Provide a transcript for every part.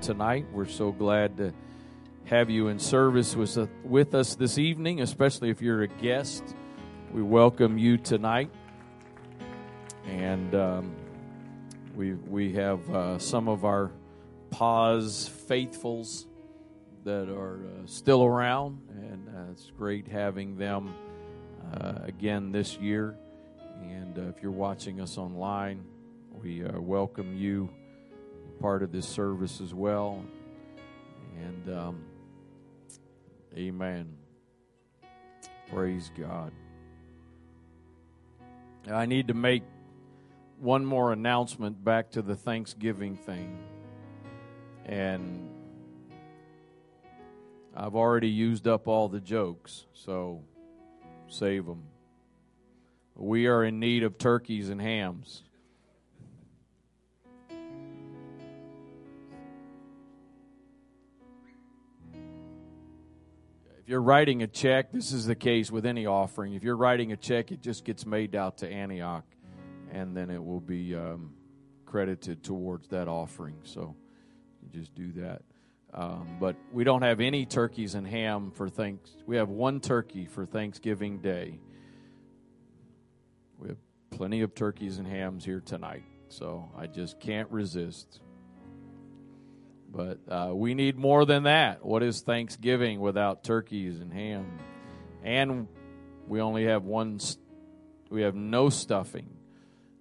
tonight. We're so glad to have you in service with, us this evening, especially if you're a guest. We welcome you tonight. And um, we, we have uh, some of our pause faithfuls that are uh, still around, and uh, it's great having them uh, again this year. And uh, if you're watching us online, we uh, welcome you, part of this service as well. And um, amen. Praise God. I need to make one more announcement back to the Thanksgiving thing. And I've already used up all the jokes, so save them. We are in need of turkeys and hams. If you're writing a check, this is the case with any offering. If you're writing a check, it just gets made out to Antioch, and then it will be um, credited towards that offering. So you just do that. Um, but we don't have any turkeys and ham for thanks. We have one turkey for Thanksgiving Day. We have plenty of turkeys and hams here tonight, so I just can't resist. But uh, we need more than that. What is Thanksgiving without turkeys and ham? And we only have one. We have no stuffing,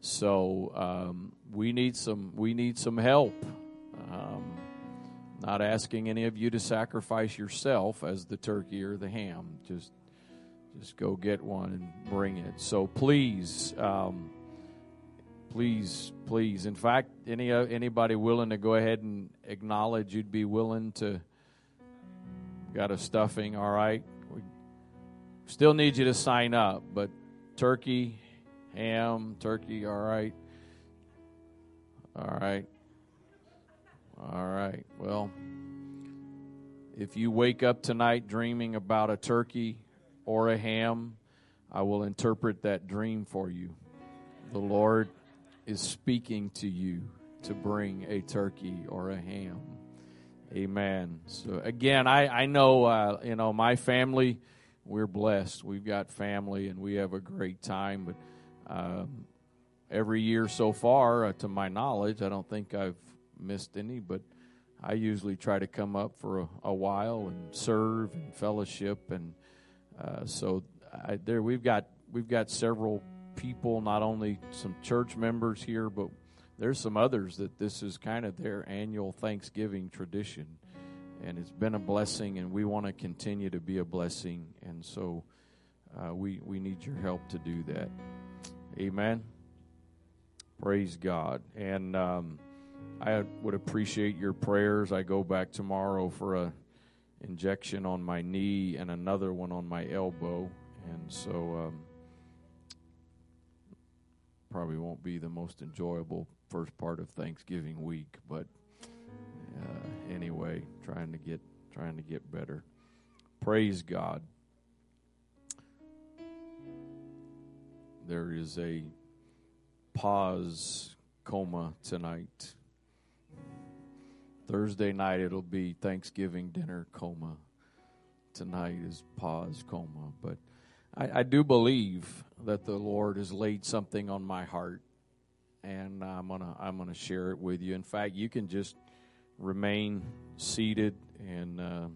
so um, we need some. We need some help. Um, not asking any of you to sacrifice yourself as the turkey or the ham. Just just go get one and bring it. So please, um, please, please. In fact, any uh, anybody willing to go ahead and acknowledge you'd be willing to got a stuffing, all right. We still need you to sign up, but turkey, ham, turkey, all right. All right. All right. Well, if you wake up tonight dreaming about a turkey or a ham, I will interpret that dream for you. The Lord is speaking to you to bring a turkey or a ham. Amen. So again, I I know uh, you know my family. We're blessed. We've got family, and we have a great time. But um, every year so far, uh, to my knowledge, I don't think I've missed any, but I usually try to come up for a, a while and serve and fellowship, and uh, so I, there we've got we've got several people, not only some church members here, but there's some others that this is kind of their annual Thanksgiving tradition, and it's been a blessing, and we want to continue to be a blessing, and so uh, we we need your help to do that. Amen. Praise God, and. Um, I would appreciate your prayers. I go back tomorrow for a injection on my knee and another one on my elbow, and so um, probably won't be the most enjoyable first part of Thanksgiving week. But uh, anyway, trying to get trying to get better. Praise God. There is a pause coma tonight. Thursday night it'll be Thanksgiving dinner coma. Tonight is pause coma. But I, I do believe that the Lord has laid something on my heart, and I'm gonna I'm gonna share it with you. In fact, you can just remain seated, and uh,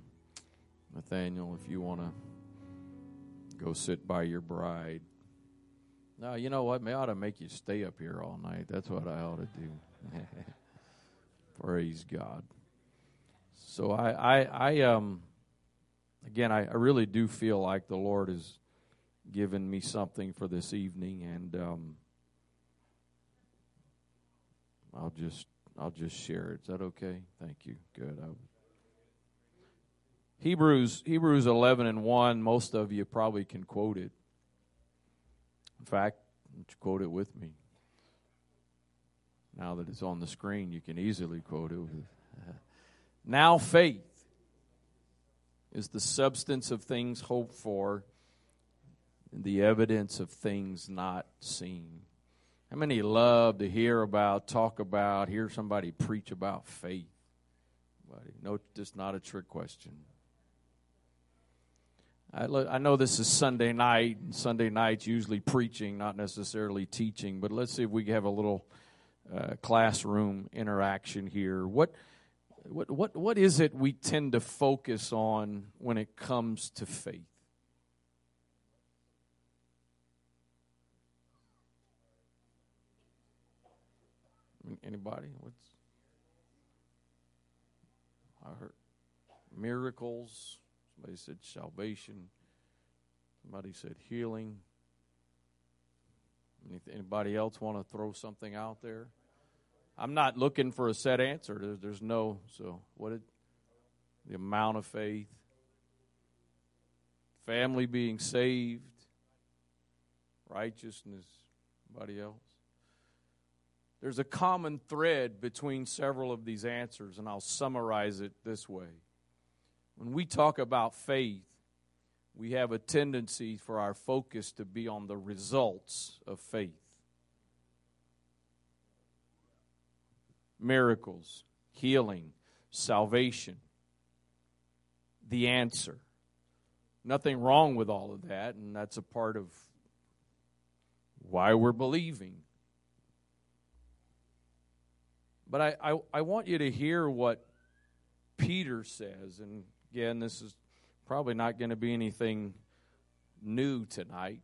Nathaniel, if you want to go sit by your bride. No, you know what? May ought to make you stay up here all night. That's what I ought to do. Praise God. So I, I, I um, again, I, I really do feel like the Lord has given me something for this evening, and um, I'll just, I'll just share it. Is that okay? Thank you. Good. I, Hebrews, Hebrews eleven and one. Most of you probably can quote it. In fact, quote it with me. Now that it's on the screen, you can easily quote it. now faith is the substance of things hoped for the evidence of things not seen. How many love to hear about, talk about, hear somebody preach about faith? Anybody? No, just not a trick question. I, I know this is Sunday night. and Sunday night's usually preaching, not necessarily teaching. But let's see if we can have a little uh, classroom interaction here. What, what, what, what is it we tend to focus on when it comes to faith? Anybody? What's I heard miracles. Somebody said salvation. Somebody said healing. Anybody else want to throw something out there? I'm not looking for a set answer. There's, there's no. So what? Did, the amount of faith, family being saved, righteousness. Anybody else? There's a common thread between several of these answers, and I'll summarize it this way. When we talk about faith, we have a tendency for our focus to be on the results of faith miracles, healing, salvation, the answer. Nothing wrong with all of that, and that's a part of why we're believing. But I, I, I want you to hear what Peter says, and Again, this is probably not going to be anything new tonight.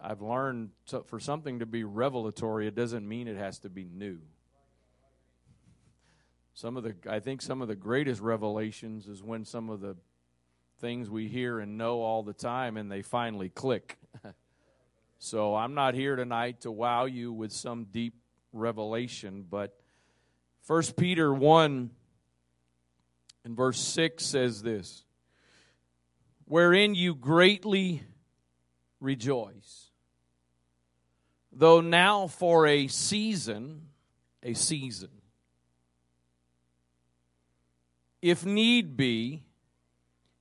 I've learned for something to be revelatory, it doesn't mean it has to be new. Some of the, I think, some of the greatest revelations is when some of the things we hear and know all the time and they finally click. so I'm not here tonight to wow you with some deep revelation, but First Peter one and verse 6 says this Wherein you greatly rejoice, though now for a season, a season, if need be,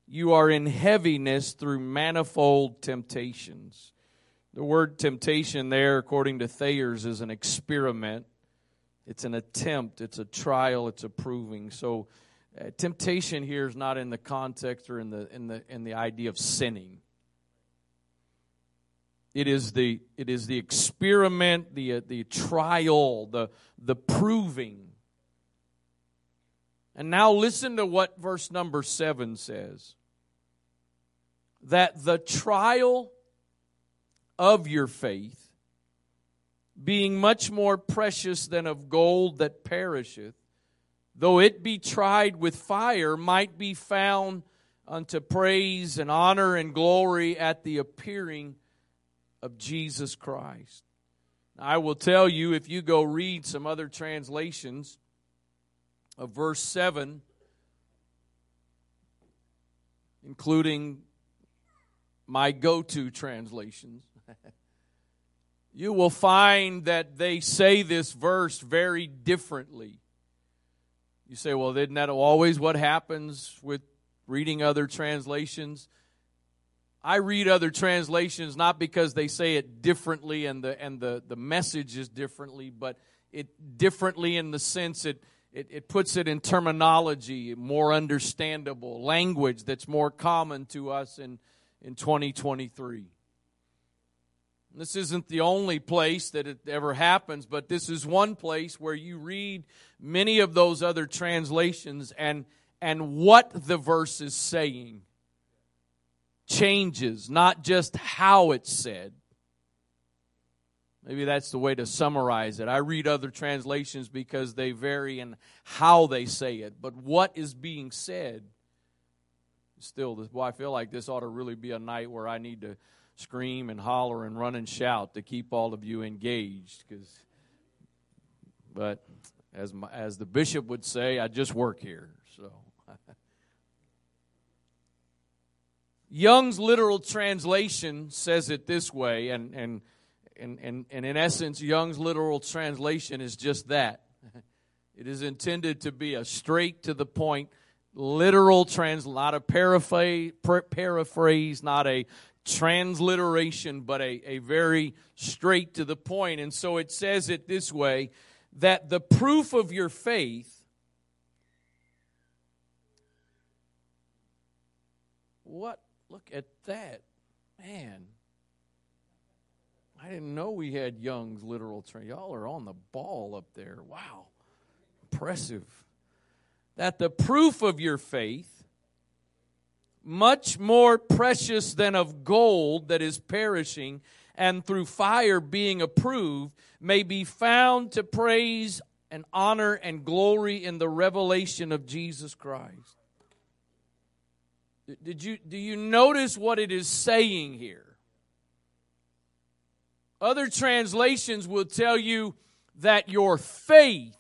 you are in heaviness through manifold temptations. The word temptation there, according to Thayer's, is an experiment. It's an attempt, it's a trial, it's a proving. So uh, temptation here is not in the context or in the in the in the idea of sinning. It is the it is the experiment, the uh, the trial, the the proving. And now listen to what verse number 7 says. That the trial of your faith being much more precious than of gold that perisheth though it be tried with fire, might be found unto praise and honor and glory at the appearing of Jesus Christ. I will tell you, if you go read some other translations of verse 7, including my go to translations, you will find that they say this verse very differently. You say, well, isn't that always what happens with reading other translations? I read other translations not because they say it differently and the and the, the message is differently, but it differently in the sense it, it, it puts it in terminology, more understandable, language that's more common to us in, in 2023. This isn't the only place that it ever happens, but this is one place where you read many of those other translations and, and what the verse is saying changes, not just how it's said. Maybe that's the way to summarize it. I read other translations because they vary in how they say it, but what is being said still, this, well, I feel like this ought to really be a night where I need to scream and holler and run and shout to keep all of you engaged because but as my, as the bishop would say i just work here so. Young's literal translation says it this way and and and, and, and in essence young's literal translation is just that. It is intended to be a straight to the point literal trans not a paraphrase paraphrase not a transliteration, but a, a very straight to the point. And so it says it this way that the proof of your faith. What? Look at that. Man. I didn't know we had Young's literal trend. Y'all are on the ball up there. Wow. Impressive. That the proof of your faith much more precious than of gold that is perishing and through fire being approved, may be found to praise and honor and glory in the revelation of Jesus Christ. Did you, do you notice what it is saying here? Other translations will tell you that your faith,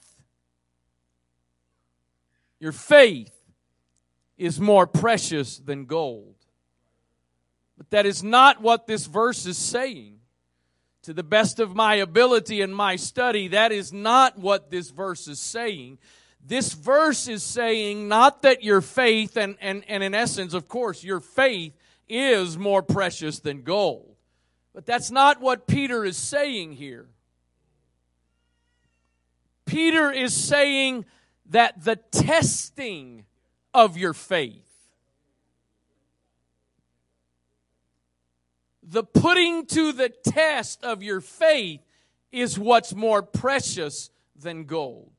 your faith is more precious than gold. But that is not what this verse is saying. To the best of my ability and my study, that is not what this verse is saying. This verse is saying not that your faith, and, and, and in essence, of course, your faith is more precious than gold. But that's not what Peter is saying here. Peter is saying that the testing of your faith. The putting to the test of your faith is what's more precious than gold.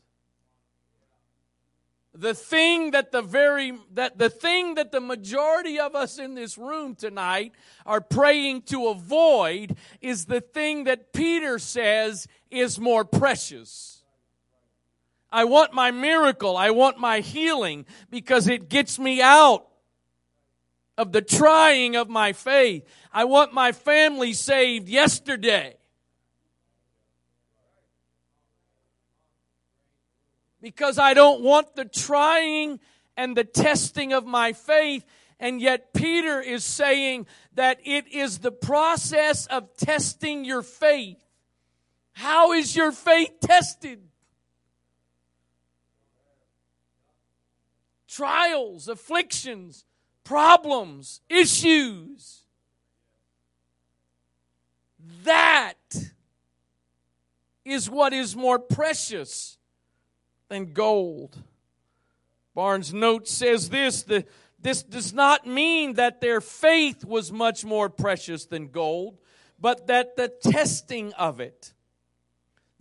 The thing that the very that the thing that the majority of us in this room tonight are praying to avoid is the thing that Peter says is more precious I want my miracle I want my healing because it gets me out of the trying of my faith. I want my family saved yesterday. Because I don't want the trying and the testing of my faith. And yet, Peter is saying that it is the process of testing your faith. How is your faith tested? Trials, afflictions, problems, issues. That is what is more precious than gold. Barnes' note says this the, this does not mean that their faith was much more precious than gold, but that the testing of it,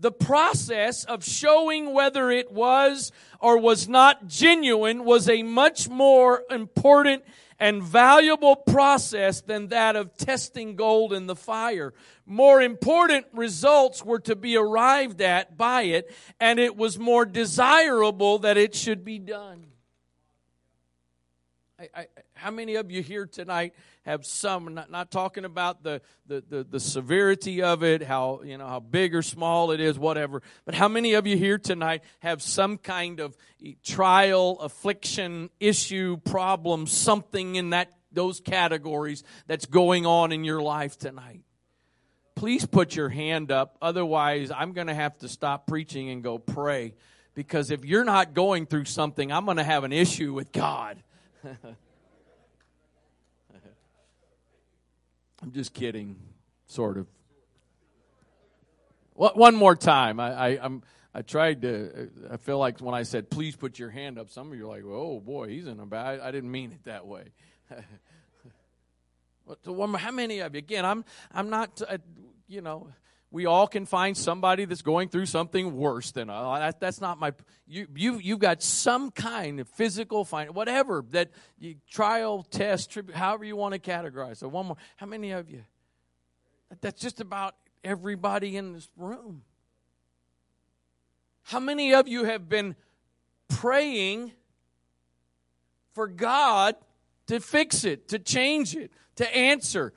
the process of showing whether it was or was not genuine was a much more important and valuable process than that of testing gold in the fire. More important results were to be arrived at by it, and it was more desirable that it should be done. I, I, how many of you here tonight have some not, not talking about the, the, the, the, severity of it how you know how big or small it is whatever. But how many of you here tonight have some kind of trial affliction issue problem something in that those categories that's going on in your life tonight? Please put your hand up. Otherwise i'm going to have to stop preaching and go pray. Because if you're not going through something i'm going to have an issue with god I'm just kidding, sort of. One more time. I, I, I'm, I tried to, I feel like when I said, please put your hand up, some of you are like, oh boy, he's in a bad, I didn't mean it that way. so one, how many of you? Again, I'm, I'm not, uh, you know, we all can find somebody that's going through something worse than uh, us. That, that's not my. You you you've got some kind of physical, find whatever that you, trial, test, however you want to categorize. So one more. How many of you? That's just about everybody in this room. How many of you have been praying for God to fix it, to change it, to answer?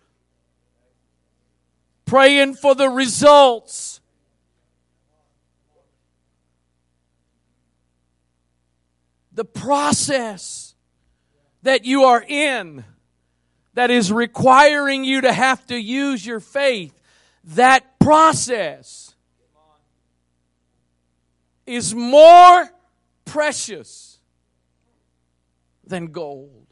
Praying for the results. The process that you are in that is requiring you to have to use your faith, that process is more precious than gold.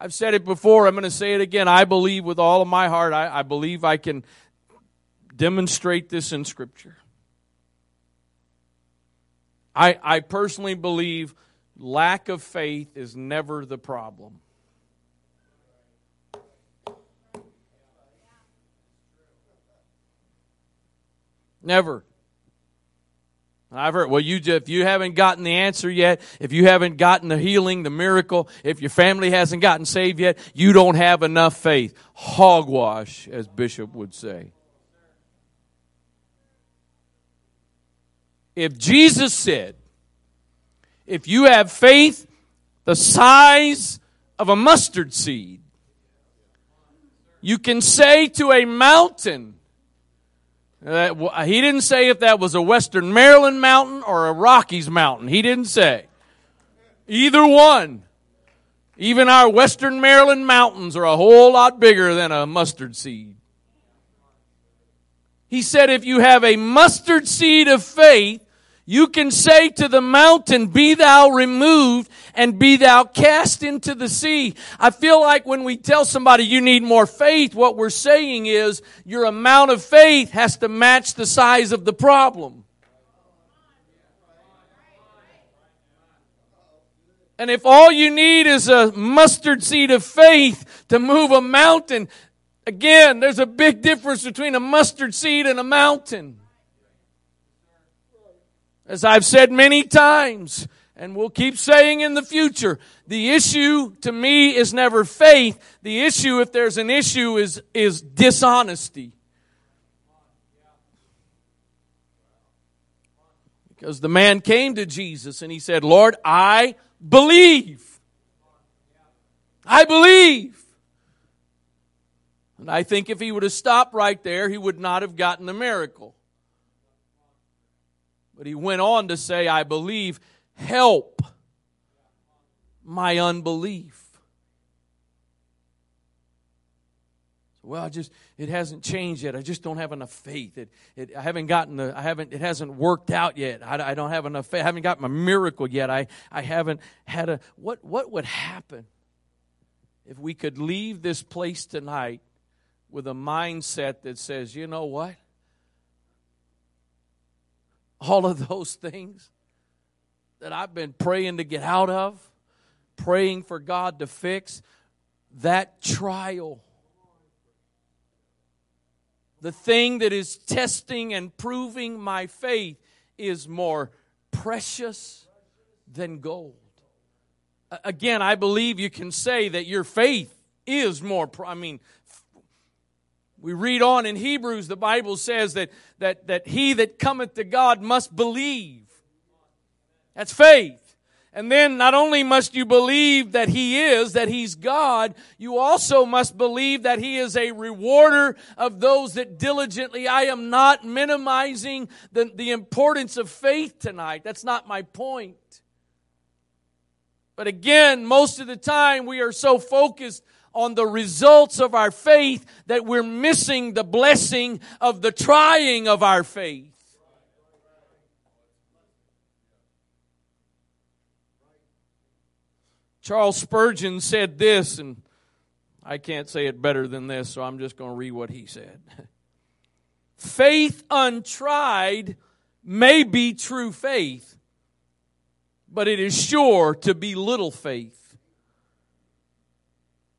I've said it before, I'm going to say it again. I believe with all of my heart, I, I believe I can demonstrate this in Scripture. I, I personally believe lack of faith is never the problem. Never. I've heard, well, you, if you haven't gotten the answer yet, if you haven't gotten the healing, the miracle, if your family hasn't gotten saved yet, you don't have enough faith. Hogwash, as Bishop would say. If Jesus said, if you have faith the size of a mustard seed, you can say to a mountain, he didn't say if that was a Western Maryland mountain or a Rockies mountain. He didn't say. Either one. Even our Western Maryland mountains are a whole lot bigger than a mustard seed. He said if you have a mustard seed of faith, you can say to the mountain, be thou removed and be thou cast into the sea. I feel like when we tell somebody you need more faith, what we're saying is your amount of faith has to match the size of the problem. And if all you need is a mustard seed of faith to move a mountain, again, there's a big difference between a mustard seed and a mountain. As I've said many times, and we'll keep saying in the future, the issue to me is never faith. The issue, if there's an issue, is, is dishonesty. Because the man came to Jesus and he said, Lord, I believe. I believe. And I think if he would have stopped right there, he would not have gotten the miracle. But he went on to say, I believe, help my unbelief. Well, I just it hasn't changed yet. I just don't have enough faith. It, it I haven't gotten the I haven't it hasn't worked out yet. I, I don't have enough faith. I haven't got my miracle yet. I I haven't had a what what would happen if we could leave this place tonight with a mindset that says, you know what? All of those things that I've been praying to get out of, praying for God to fix, that trial, the thing that is testing and proving my faith, is more precious than gold. Again, I believe you can say that your faith is more, I mean, we read on in Hebrews, the Bible says that, that, that he that cometh to God must believe. That's faith. And then not only must you believe that He is, that He's God, you also must believe that He is a rewarder of those that diligently. I am not minimizing the, the importance of faith tonight. That's not my point. But again, most of the time we are so focused on the results of our faith that we're missing the blessing of the trying of our faith. Charles Spurgeon said this, and I can't say it better than this, so I'm just going to read what he said. Faith untried may be true faith, but it is sure to be little faith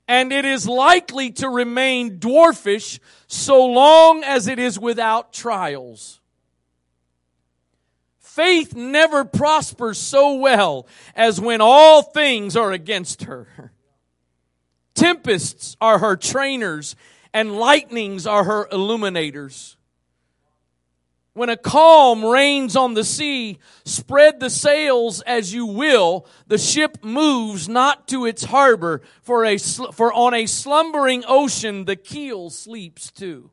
and it is likely to remain dwarfish so long as it is without trials. Faith never prospers so well as when all things are against her. Tempests are her trainers, and lightnings are her illuminators. When a calm reigns on the sea, spread the sails as you will. The ship moves not to its harbor, for, a, for on a slumbering ocean the keel sleeps too.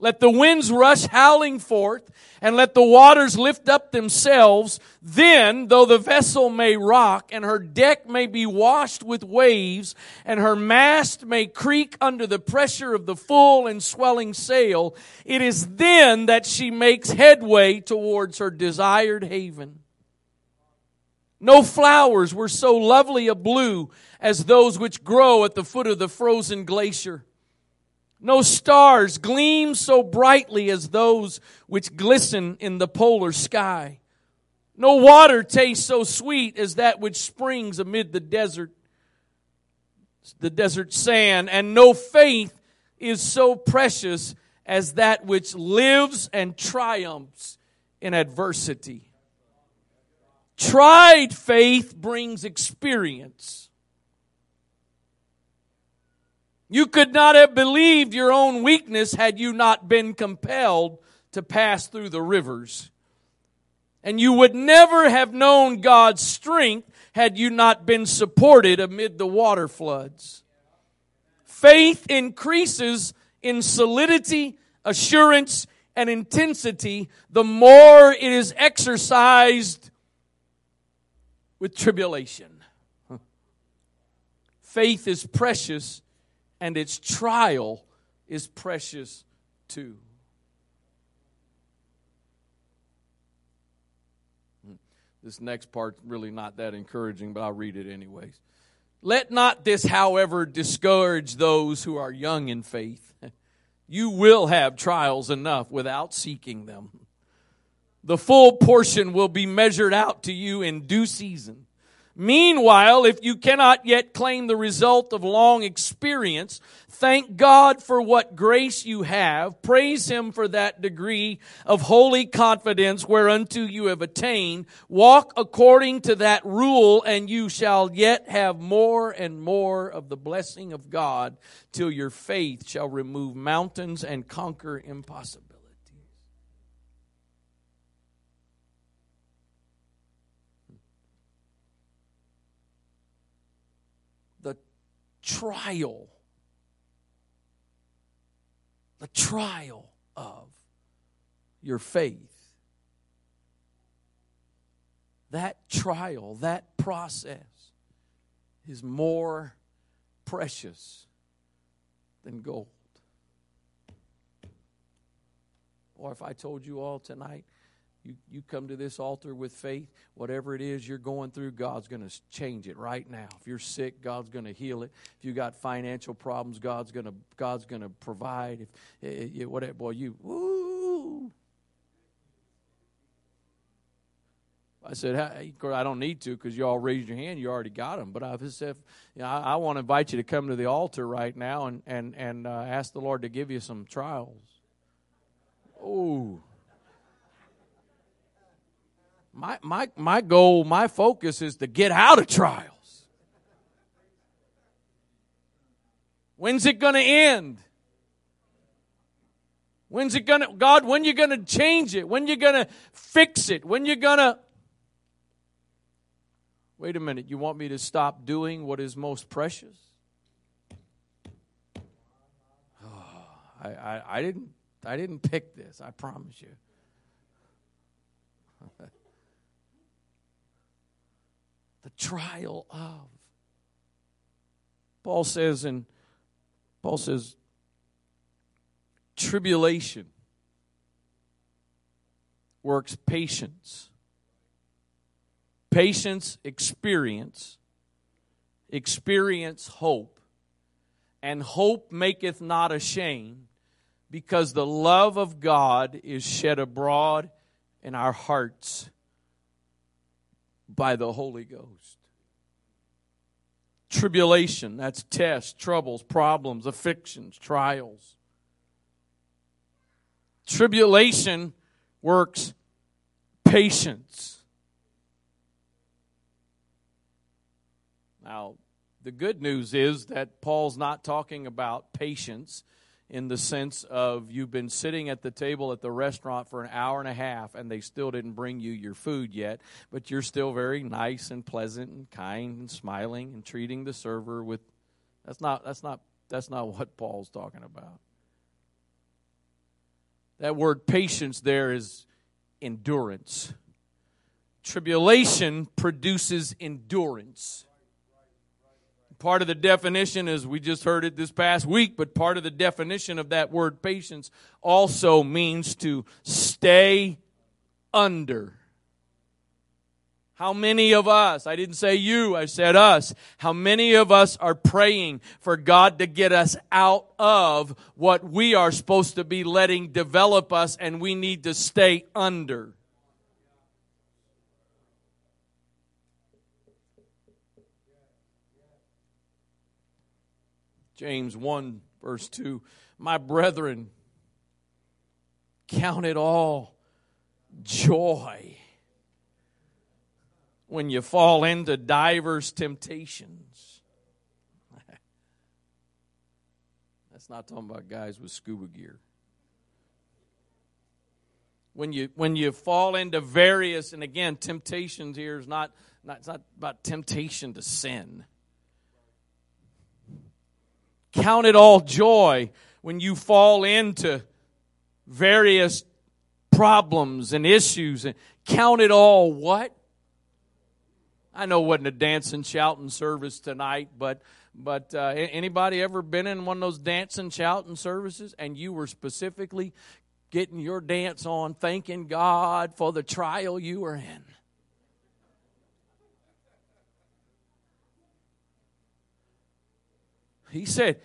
Let the winds rush howling forth, and let the waters lift up themselves. Then, though the vessel may rock, and her deck may be washed with waves, and her mast may creak under the pressure of the full and swelling sail, it is then that she makes headway towards her desired haven. No flowers were so lovely a blue as those which grow at the foot of the frozen glacier. No stars gleam so brightly as those which glisten in the polar sky. No water tastes so sweet as that which springs amid the desert, the desert sand, and no faith is so precious as that which lives and triumphs in adversity. Tried faith brings experience. You could not have believed your own weakness had you not been compelled to pass through the rivers. And you would never have known God's strength had you not been supported amid the water floods. Faith increases in solidity, assurance, and intensity the more it is exercised with tribulation. Faith is precious and its trial is precious too. This next part's really not that encouraging, but I'll read it anyways. Let not this, however, discourage those who are young in faith. You will have trials enough without seeking them. The full portion will be measured out to you in due season. Meanwhile, if you cannot yet claim the result of long experience, thank God for what grace you have. Praise Him for that degree of holy confidence whereunto you have attained. Walk according to that rule and you shall yet have more and more of the blessing of God till your faith shall remove mountains and conquer impossibilities. Trial. The trial of your faith. That trial, that process is more precious than gold. Or if I told you all tonight you, you come to this altar with faith, whatever it is you're going through, God's going to change it right now. If you're sick, God's going to heal it. If you got financial problems, God's going to God's going to provide. If it, eh, it, eh, whatever, boy, you woo. I said, I don't need to because you all raised your hand. You already got them. But I said, you know, I, I, want to invite you to come to the altar right now and and and uh, ask the Lord to give you some trials. Oh, my, my, my goal, my focus is to get out of trials. When's it going to end? When's it going to, God, when you going to change it? When you going to fix it? When you going to, wait a minute, you want me to stop doing what is most precious? Oh, I, I, I didn't, I didn't pick this, I promise you. the trial of. Paul says, and Paul says, tribulation works patience. Patience, experience. Experience, hope. And hope maketh not ashamed, because the love of God is shed abroad in our hearts by the Holy Ghost. Tribulation, that's tests, troubles, problems, afflictions, trials. Tribulation works patience. Now, the good news is that Paul's not talking about patience in the sense of you've been sitting at the table at the restaurant for an hour and a half and they still didn't bring you your food yet, but you're still very nice and pleasant and kind and smiling and treating the server with that's not that's not that's not what Paul's talking about. That word patience there is endurance. Tribulation produces endurance part of the definition is we just heard it this past week, but part of the definition of that word patience also means to stay under. How many of us, I didn't say you, I said us, how many of us are praying for God to get us out of what we are supposed to be letting develop us and we need to stay under? James 1, verse 2. My brethren, count it all joy when you fall into divers temptations. That's not talking about guys with scuba gear. When you when you fall into various and again temptations here is not, not it's not about temptation to sin. Count it all joy when you fall into various problems and issues and count it all what? I know it wasn't a dancing, shouting service tonight, but but uh, anybody ever been in one of those dancing, shouting services and you were specifically getting your dance on, thanking God for the trial you were in? He said,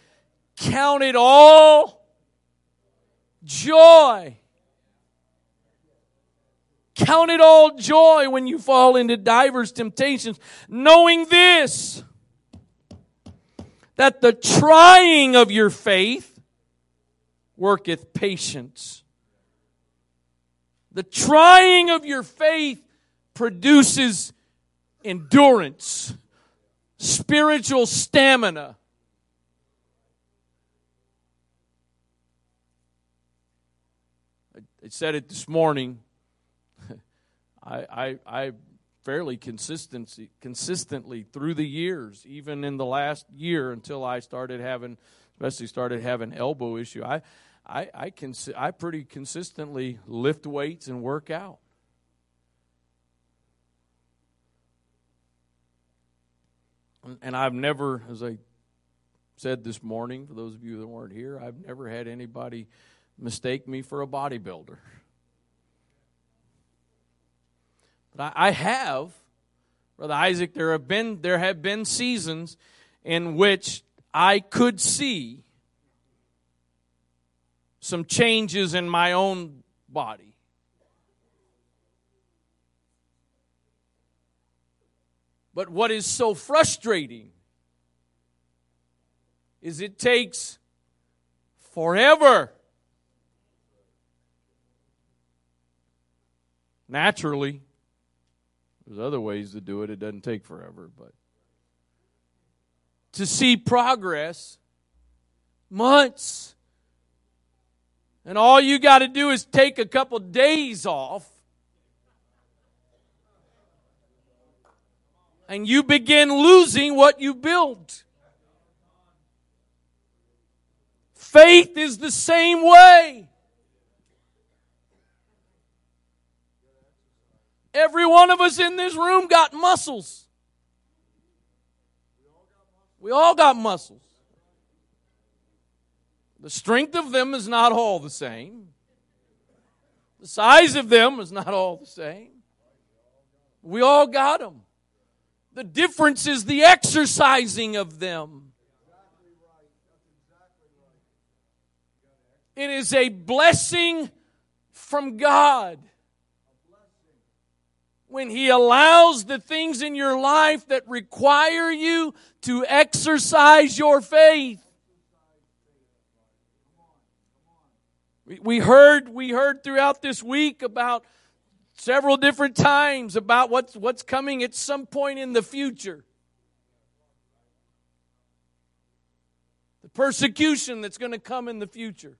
Count it all joy Count it all joy when you fall into divers temptations, knowing this, that the trying of your faith worketh patience. The trying of your faith produces endurance, spiritual stamina. I said it this morning. I, I, I fairly consistency, consistently through the years, even in the last year until I started having, especially started having elbow issue. I, I, I, cons- I pretty consistently lift weights and work out. And I've never, as I said this morning, for those of you that weren't here, I've never had anybody mistake me for a bodybuilder. But I, I have, Brother Isaac, there have been there have been seasons in which I could see some changes in my own body. But what is so frustrating is it takes forever. Naturally, there's other ways to do it, it doesn't take forever, but to see progress, months. And all you got to do is take a couple days off. And you begin losing what you built. Faith is the same way. Every one of us in this room got muscles. We all got muscles. The strength of them is not all the same. The size of them is not all the same. We all got them. The difference is the exercising of them. It is a blessing from God when He allows the things in your life that require you to exercise your faith. We heard, we heard throughout this week about several different times about what's, what's coming at some point in the future. The persecution that's going to come in the future.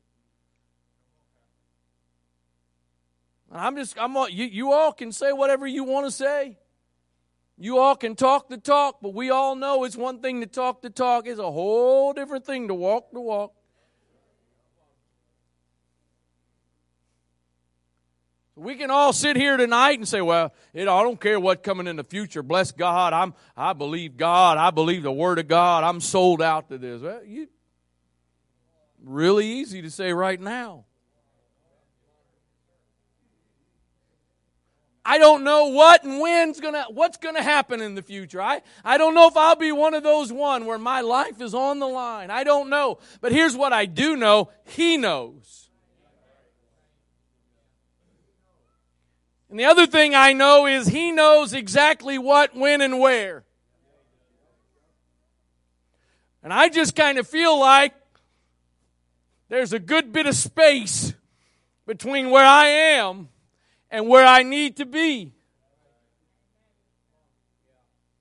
I'm just, I'm all, you, you all can say whatever you want to say. You all can talk the talk, but we all know it's one thing to talk the talk, it's a whole different thing to walk the walk. We can all sit here tonight and say, "Well, I don't care what's coming in the future. Bless God. I'm, I believe God. I believe the Word of God. I'm sold out to this." Well, you really easy to say right now. I don't know what and when's gonna what's gonna happen in the future. I, I don't know if I'll be one of those one where my life is on the line. I don't know. But here's what I do know. He knows. And the other thing I know is he knows exactly what, when, and where. And I just kind of feel like there's a good bit of space between where I am and where I need to be.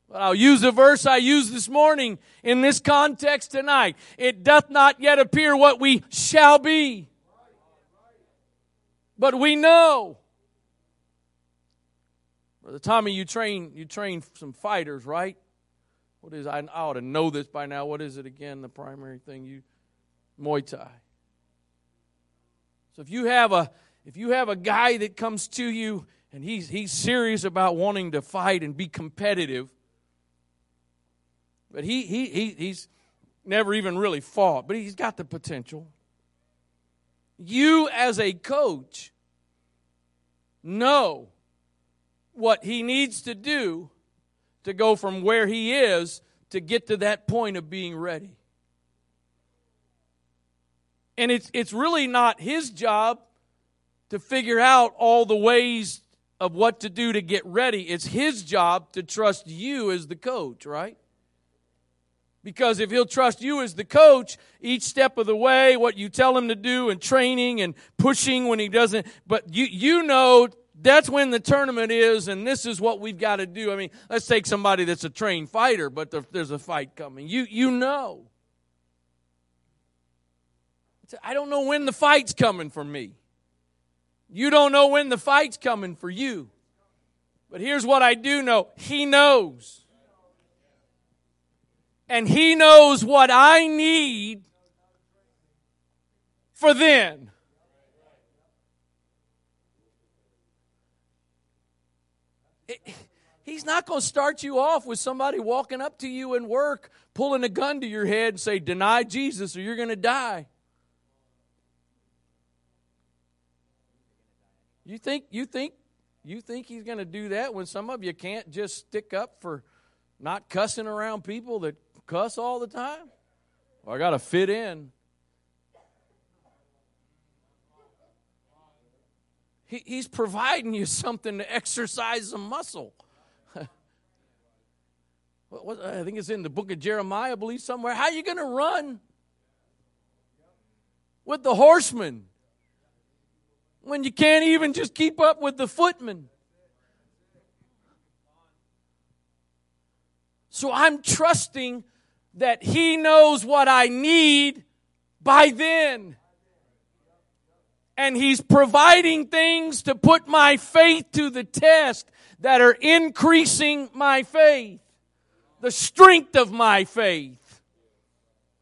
But I'll use a verse I used this morning in this context tonight. It doth not yet appear what we shall be. But we know. Brother Tommy, you train you train some fighters, right? What is I, I ought to know this by now. What is it again? The primary thing you Muay Thai. So if you have a if you have a guy that comes to you and he's he's serious about wanting to fight and be competitive, but he, he, he, he's never even really fought, but he's got the potential. You, as a coach, know what he needs to do to go from where he is to get to that point of being ready. And it's, it's really not his job to figure out all the ways of what to do to get ready. It's his job to trust you as the coach, right? Because if he'll trust you as the coach, each step of the way, what you tell him to do and training and pushing when he doesn't, but you, you know that's when the tournament is and this is what we've got to do. I mean, let's take somebody that's a trained fighter, but there's a fight coming. You, you know. I don't know when the fight's coming for me. You don't know when the fight's coming for you. But here's what I do know. He knows and He knows what I need for then. he's not going to start you off with somebody walking up to you in work, pulling a gun to your head and say, Deny Jesus or you're going to die. You think, you think, you think he's going to do that when some of you can't just stick up for not cussing around people that cuss all the time? Or I got to fit in. He, he's providing you something to exercise some muscle. what, what, I think it's in the book of Jeremiah, I believe, somewhere. How are you going to run with the horsemen when you can't even just keep up with the footmen? So I'm trusting that He knows what I need by then. And He's providing things to put my faith to the test that are increasing my faith, the strength of my faith.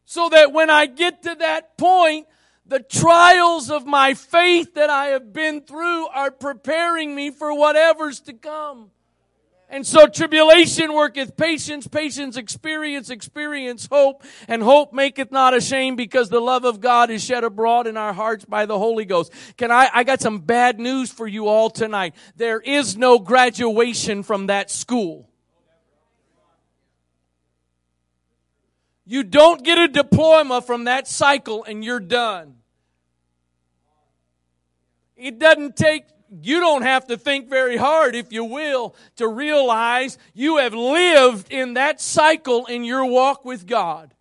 So that when I get to that point, the trials of my faith that I have been through are preparing me for whatever's to come. And so tribulation worketh patience, patience experience, experience hope, and hope maketh not ashamed because the love of God is shed abroad in our hearts by the Holy Ghost. Can I, I got some bad news for you all tonight. There is no graduation from that school. You don't get a diploma from that cycle and you're done. It doesn't take you don't have to think very hard, if you will, to realize you have lived in that cycle in your walk with God.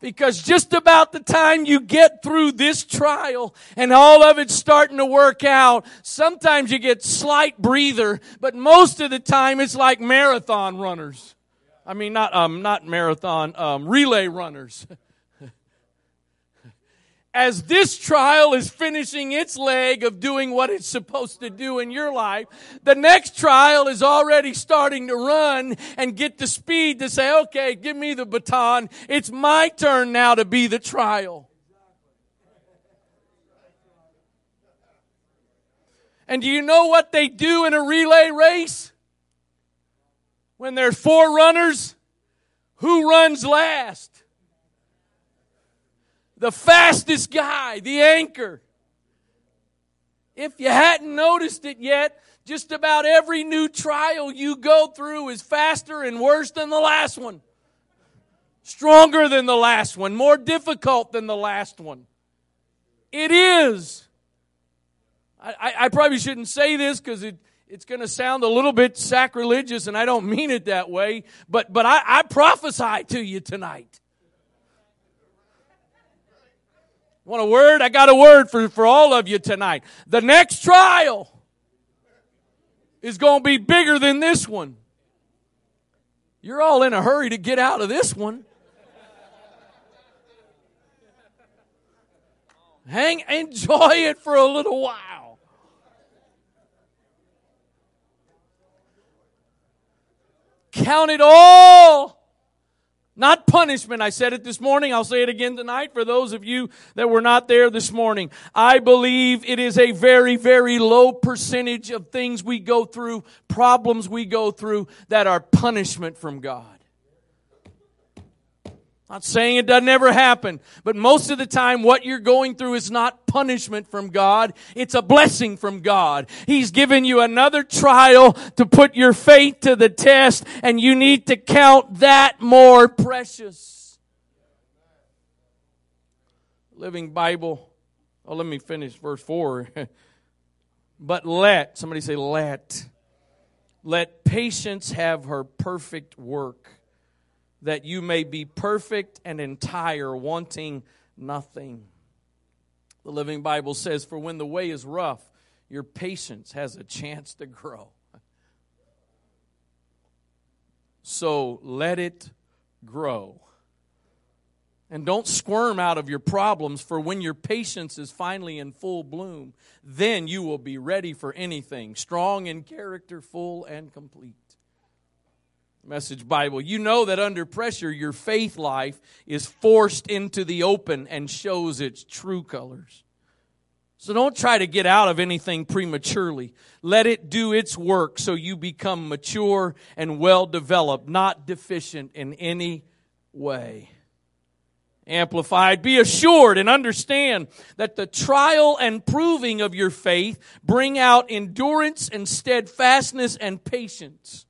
Because just about the time you get through this trial and all of it's starting to work out, sometimes you get slight breather, but most of the time it's like marathon runners. I mean, not, um, not marathon, um, relay runners. as this trial is finishing its leg of doing what it's supposed to do in your life, the next trial is already starting to run and get the speed to say, okay, give me the baton. It's my turn now to be the trial. And do you know what they do in a relay race? When there's four runners, who runs last? The fastest guy, the anchor. If you hadn't noticed it yet, just about every new trial you go through is faster and worse than the last one. Stronger than the last one, more difficult than the last one. It is. I, I, I probably shouldn't say this because it, it's going to sound a little bit sacrilegious, and I don't mean it that way, but, but I, I prophesy to you tonight. Want a word? I got a word for, for all of you tonight. The next trial is going to be bigger than this one. You're all in a hurry to get out of this one. Hang, enjoy it for a little while. Count it all not punishment. I said it this morning. I'll say it again tonight for those of you that were not there this morning. I believe it is a very, very low percentage of things we go through, problems we go through that are punishment from God. Not saying it doesn't ever happen, but most of the time what you're going through is not punishment from God. It's a blessing from God. He's given you another trial to put your faith to the test and you need to count that more precious. Living Bible. Oh, let me finish verse 4. but let, somebody say let. Let patience have her perfect work that you may be perfect and entire, wanting nothing. The Living Bible says, For when the way is rough, your patience has a chance to grow. So let it grow. And don't squirm out of your problems, for when your patience is finally in full bloom, then you will be ready for anything, strong in character, full and complete. Message Bible. You know that under pressure, your faith life is forced into the open and shows its true colors. So don't try to get out of anything prematurely. Let it do its work so you become mature and well developed, not deficient in any way. Amplified, be assured and understand that the trial and proving of your faith bring out endurance and steadfastness and patience.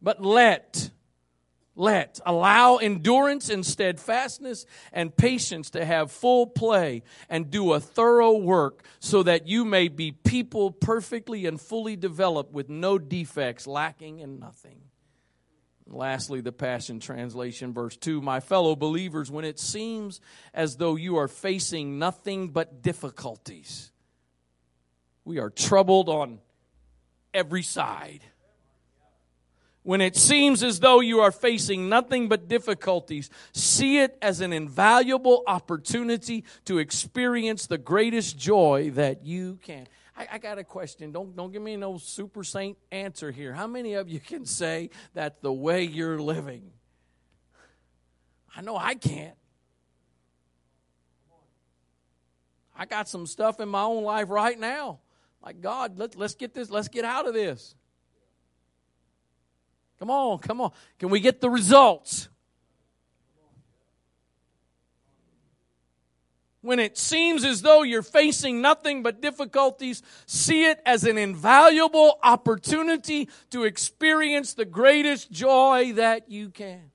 But let, let, allow endurance and steadfastness and patience to have full play and do a thorough work so that you may be people perfectly and fully developed with no defects, lacking in nothing. Lastly, the Passion Translation, verse 2 My fellow believers, when it seems as though you are facing nothing but difficulties, we are troubled on every side when it seems as though you are facing nothing but difficulties, see it as an invaluable opportunity to experience the greatest joy that you can. I, I, got a question. Don't, don't give me no super saint answer here. How many of you can say that the way you're living? I know I can't. I got some stuff in my own life right now. Like, God, let, let's get this, let's get out of this. Come on, come on. Can we get the results? When it seems as though you're facing nothing but difficulties, see it as an invaluable opportunity to experience the greatest joy that you can.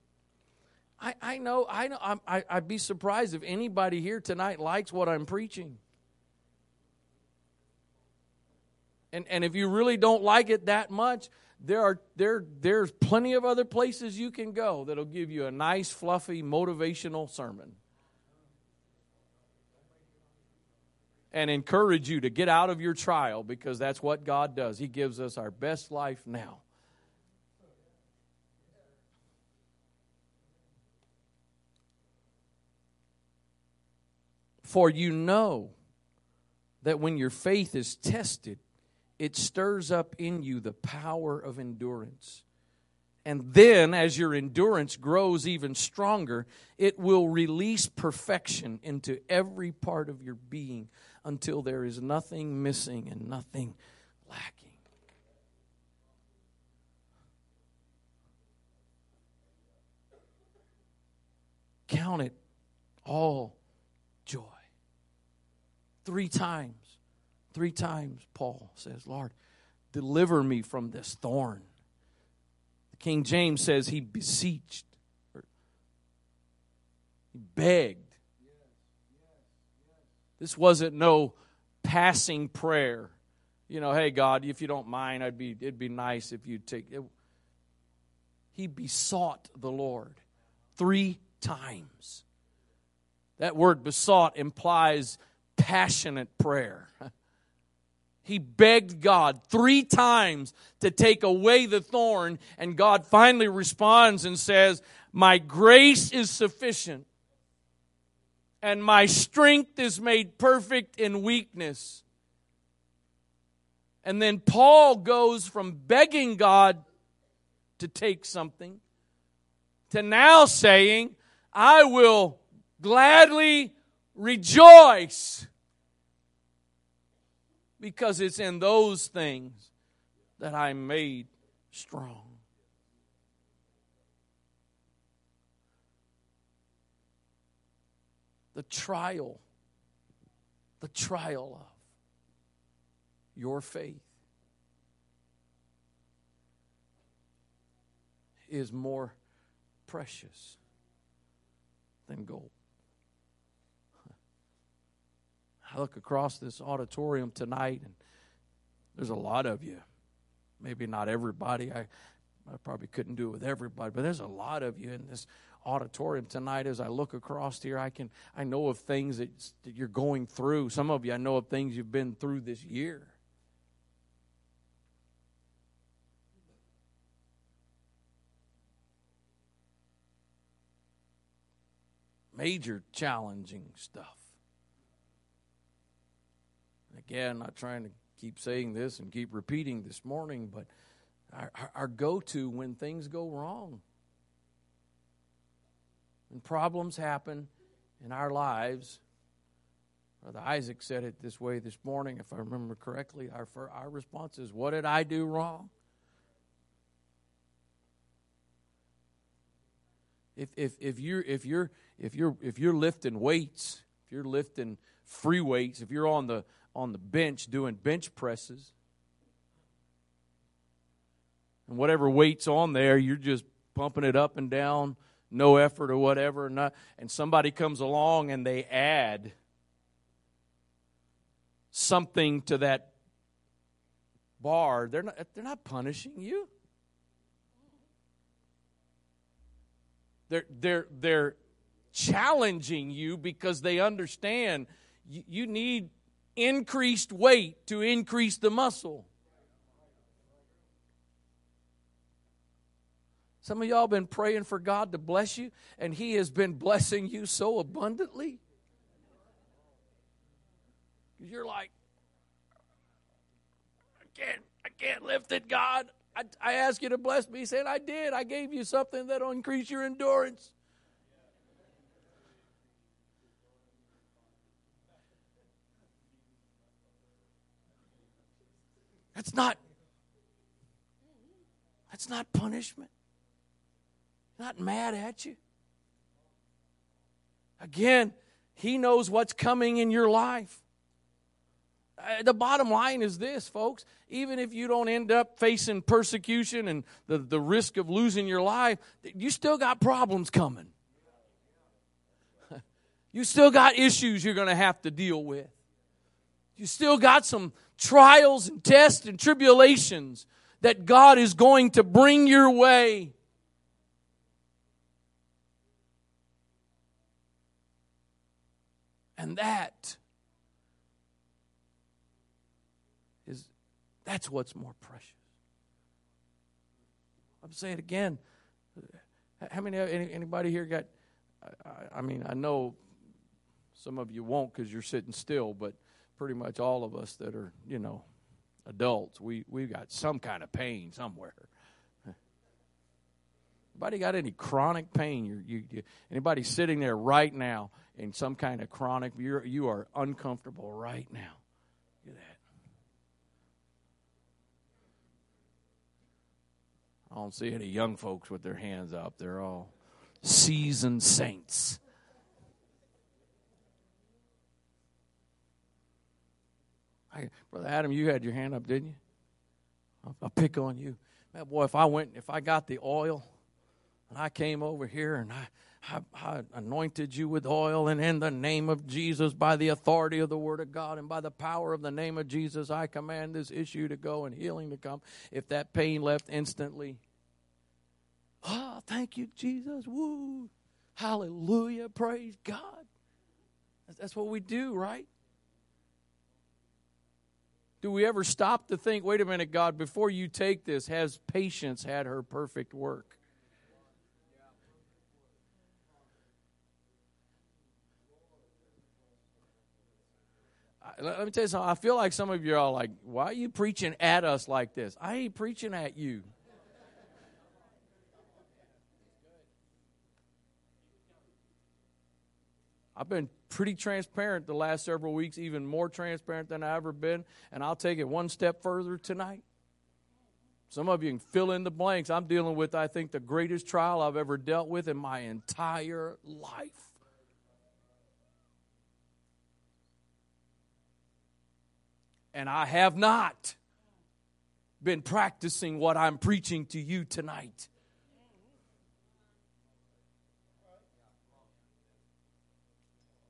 I, I know, I know, I, I'd be surprised if anybody here tonight likes what I'm preaching. And, and if you really don't like it that much, there are there there's plenty of other places you can go that'll give you a nice fluffy motivational sermon and encourage you to get out of your trial because that's what God does. He gives us our best life now. For you know that when your faith is tested, it stirs up in you the power of endurance. And then, as your endurance grows even stronger, it will release perfection into every part of your being until there is nothing missing and nothing lacking. Count it all joy. Three times Three times, Paul says, Lord, deliver me from this thorn. The King James says he beseeched, he begged. This wasn't no passing prayer. you know, hey God, if you don't mind, I'd be it'd be nice if you take it. He besought the Lord three times. That word besought implies passionate prayer. He begged God three times to take away the thorn, and God finally responds and says, My grace is sufficient, and my strength is made perfect in weakness. And then Paul goes from begging God to take something to now saying, I will gladly rejoice because it's in those things that I'm made strong. The trial, the trial of your faith is more precious than gold. I look across this auditorium tonight, and there's a lot of you. Maybe not everybody. I, I probably couldn't do it with everybody, but there's a lot of you in this auditorium tonight. As I look across here, I can I know of things that, that you're going through. Some of you, I know of things you've been through this year. Major challenging stuff. Again, not trying to keep saying this and keep repeating this morning, but our, our go to when things go wrong. When problems happen in our lives, Brother Isaac said it this way this morning, if I remember correctly. Our, our response is, What did I do wrong? If, if, if, you're, if, you're, if, you're, if you're lifting weights, if you're lifting free weights, if you're on the, on the bench doing bench presses. And whatever weight's on there, you're just pumping it up and down, no effort or whatever. And, not, and somebody comes along and they add something to that bar. They're not, they're not punishing you. They're, they're, they're challenging you because they understand you, you need increased weight to increase the muscle. Some of y'all been praying for God to bless you, and He has been blessing you so abundantly. You're like, I can't, I can't lift it, God. I, I ask you to bless me. He said, I did. I gave you something that'll increase your endurance. That's not that's not punishment. Not mad at you. Again, he knows what's coming in your life. Uh, the bottom line is this, folks. Even if you don't end up facing persecution and the, the risk of losing your life, you still got problems coming. you still got issues you're going to have to deal with. You still got some trials and tests and tribulations that God is going to bring your way. And that is that's what's more precious. I'm saying it again. How many anybody here got I, I mean, I know some of you won't because you're sitting still, but pretty much all of us that are, you know, adults, we we've got some kind of pain somewhere. Anybody got any chronic pain? You, you, you, anybody sitting there right now in some kind of chronic? You're you are uncomfortable right now. Look at that. I don't see any young folks with their hands up. They're all seasoned saints. I, Brother Adam, you had your hand up, didn't you? I'll, I'll pick on you. Man, boy, if I went, if I got the oil and I came over here and I, I, I anointed you with oil, and in the name of Jesus, by the authority of the Word of God, and by the power of the name of Jesus, I command this issue to go and healing to come. If that pain left instantly, oh, thank you, Jesus. Woo. Hallelujah. Praise God. That's what we do, right? Do we ever stop to think, wait a minute, God, before you take this, has patience had her perfect work? Let me tell you something. I feel like some of you are all like, why are you preaching at us like this? I ain't preaching at you. I've been pretty transparent the last several weeks, even more transparent than I've ever been, and I'll take it one step further tonight. Some of you can fill in the blanks. I'm dealing with, I think, the greatest trial I've ever dealt with in my entire life. And I have not been practicing what I'm preaching to you tonight.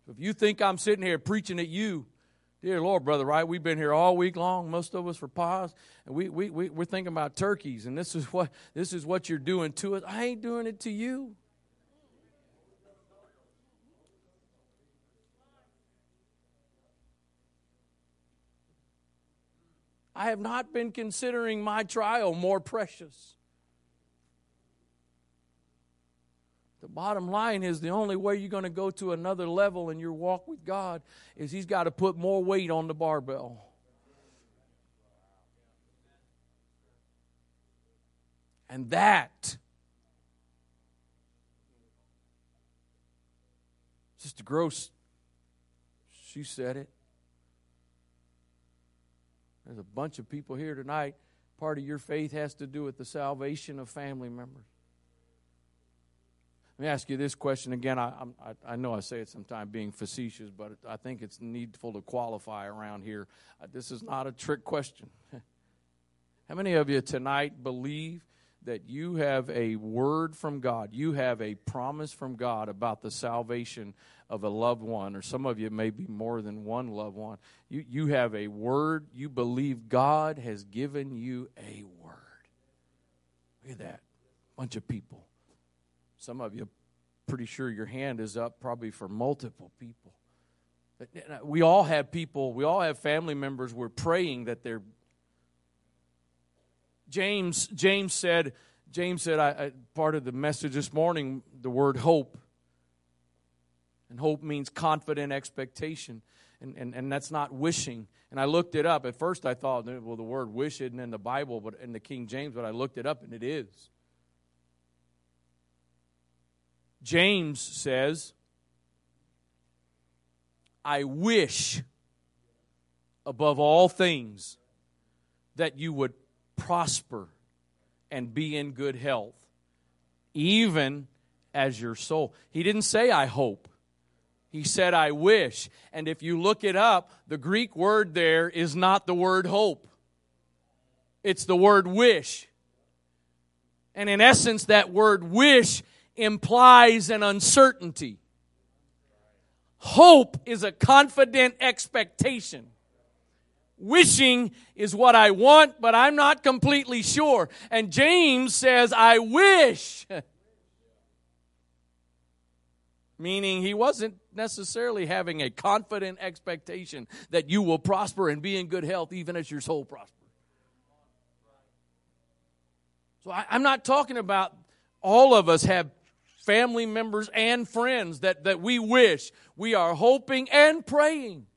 If you think I'm sitting here preaching at you, dear Lord, brother, right? We've been here all week long, most of us for pause, and we, we, we, we're thinking about turkeys, and this is what this is what you're doing to us. I ain't doing it to you. I have not been considering my trial more precious. The bottom line is the only way you're going to go to another level in your walk with God is He's got to put more weight on the barbell. And that, Sister Gross, she said it. There's a bunch of people here tonight. Part of your faith has to do with the salvation of family members. Let me ask you this question again. I, I, I know I say it sometimes being facetious, but I think it's needful to qualify around here. Uh, this is not a trick question. How many of you tonight believe that you have a word from God? You have a promise from God about the salvation of a loved one, or some of you may be more than one loved one. You, you have a word. You believe God has given you a word. Look at that. Bunch of people. Some of you, pretty sure your hand is up probably for multiple people. Uh, we all have people, we all have family members we're praying that they're. James, James said, James said, I, I, part of the message this morning, the word hope. And hope means confident expectation. And, and, and that's not wishing. And I looked it up. At first I thought, well, the word wish isn't in the Bible, but in the King James, but I looked it up and it is. James says, I wish above all things that you would prosper and be in good health, even as your soul. He didn't say, I hope. He said, I wish. And if you look it up, the Greek word there is not the word hope, it's the word wish. And in essence, that word wish implies an uncertainty. Hope is a confident expectation. Wishing is what I want, but I'm not completely sure. And James says, I wish. Meaning he wasn't necessarily having a confident expectation that you will prosper and be in good health even as your soul prospers. So I, am not talking about all of us have family members and friends that, that we wish. We are hoping and praying.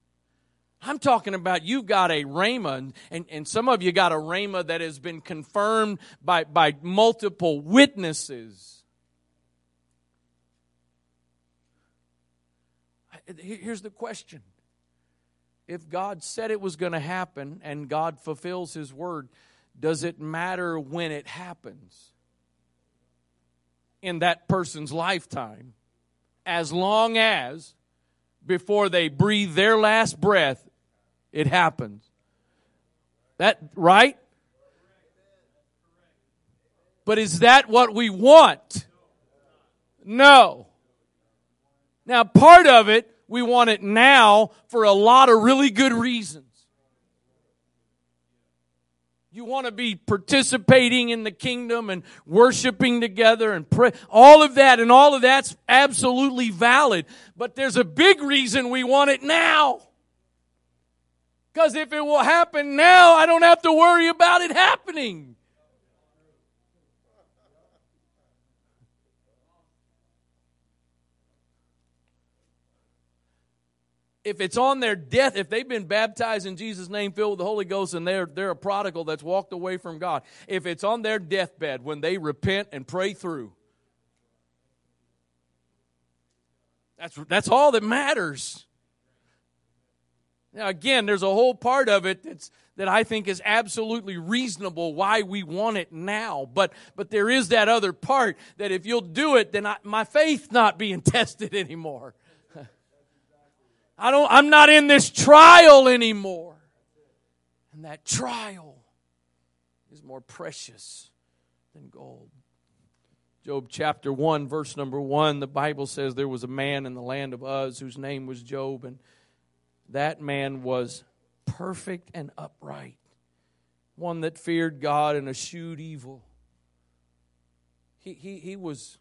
I'm talking about you've got a rhema, and, and some of you got a rhema that has been confirmed by, by multiple witnesses. Here's the question. If God said it was going to happen and God fulfills His word, does it matter when it happens? In that person's lifetime as long as before they breathe their last breath it happens. That right? But is that what we want? No. Now, part of it, we want it now for a lot of really good reasons. You want to be participating in the kingdom and worshiping together and pray. All of that and all of that's absolutely valid. But there's a big reason we want it now. Because if it will happen now, I don't have to worry about it happening. If it's on their death, if they've been baptized in Jesus' name, filled with the Holy Ghost, and they're, they're a prodigal that's walked away from God, if it's on their deathbed when they repent and pray through, that's, that's all that matters. Now, again, there's a whole part of it that's, that I think is absolutely reasonable why we want it now. But, but there is that other part that if you'll do it, then I, my faith not being tested anymore. I don't, I'm not in this trial anymore. And that trial is more precious than gold. Job chapter 1, verse number 1, the Bible says there was a man in the land of Uz whose name was Job, and that man was perfect and upright, one that feared God and eschewed evil. He, he, he was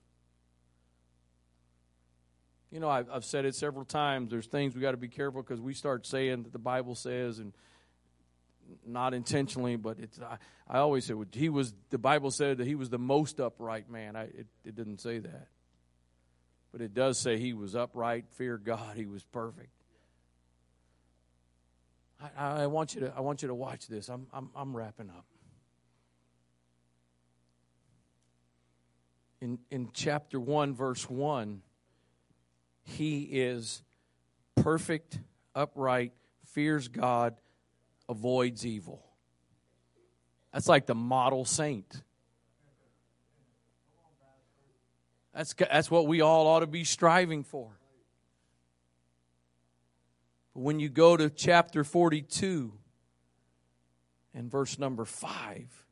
you know, I've, I've said it several times. There's things we got to be careful because we start saying that the Bible says, and not intentionally, but it's. I, I always say he was. The Bible said that he was the most upright man. I, it, it didn't say that, but it does say he was upright, feared God, he was perfect. I, I want you to. I want you to watch this. I'm. I'm. I'm wrapping up. In in chapter one, verse one he is perfect, upright, fears God, avoids evil. That's like the model saint. That's, that's what we all ought to be striving for. But when you go to chapter 42 and verse number 5,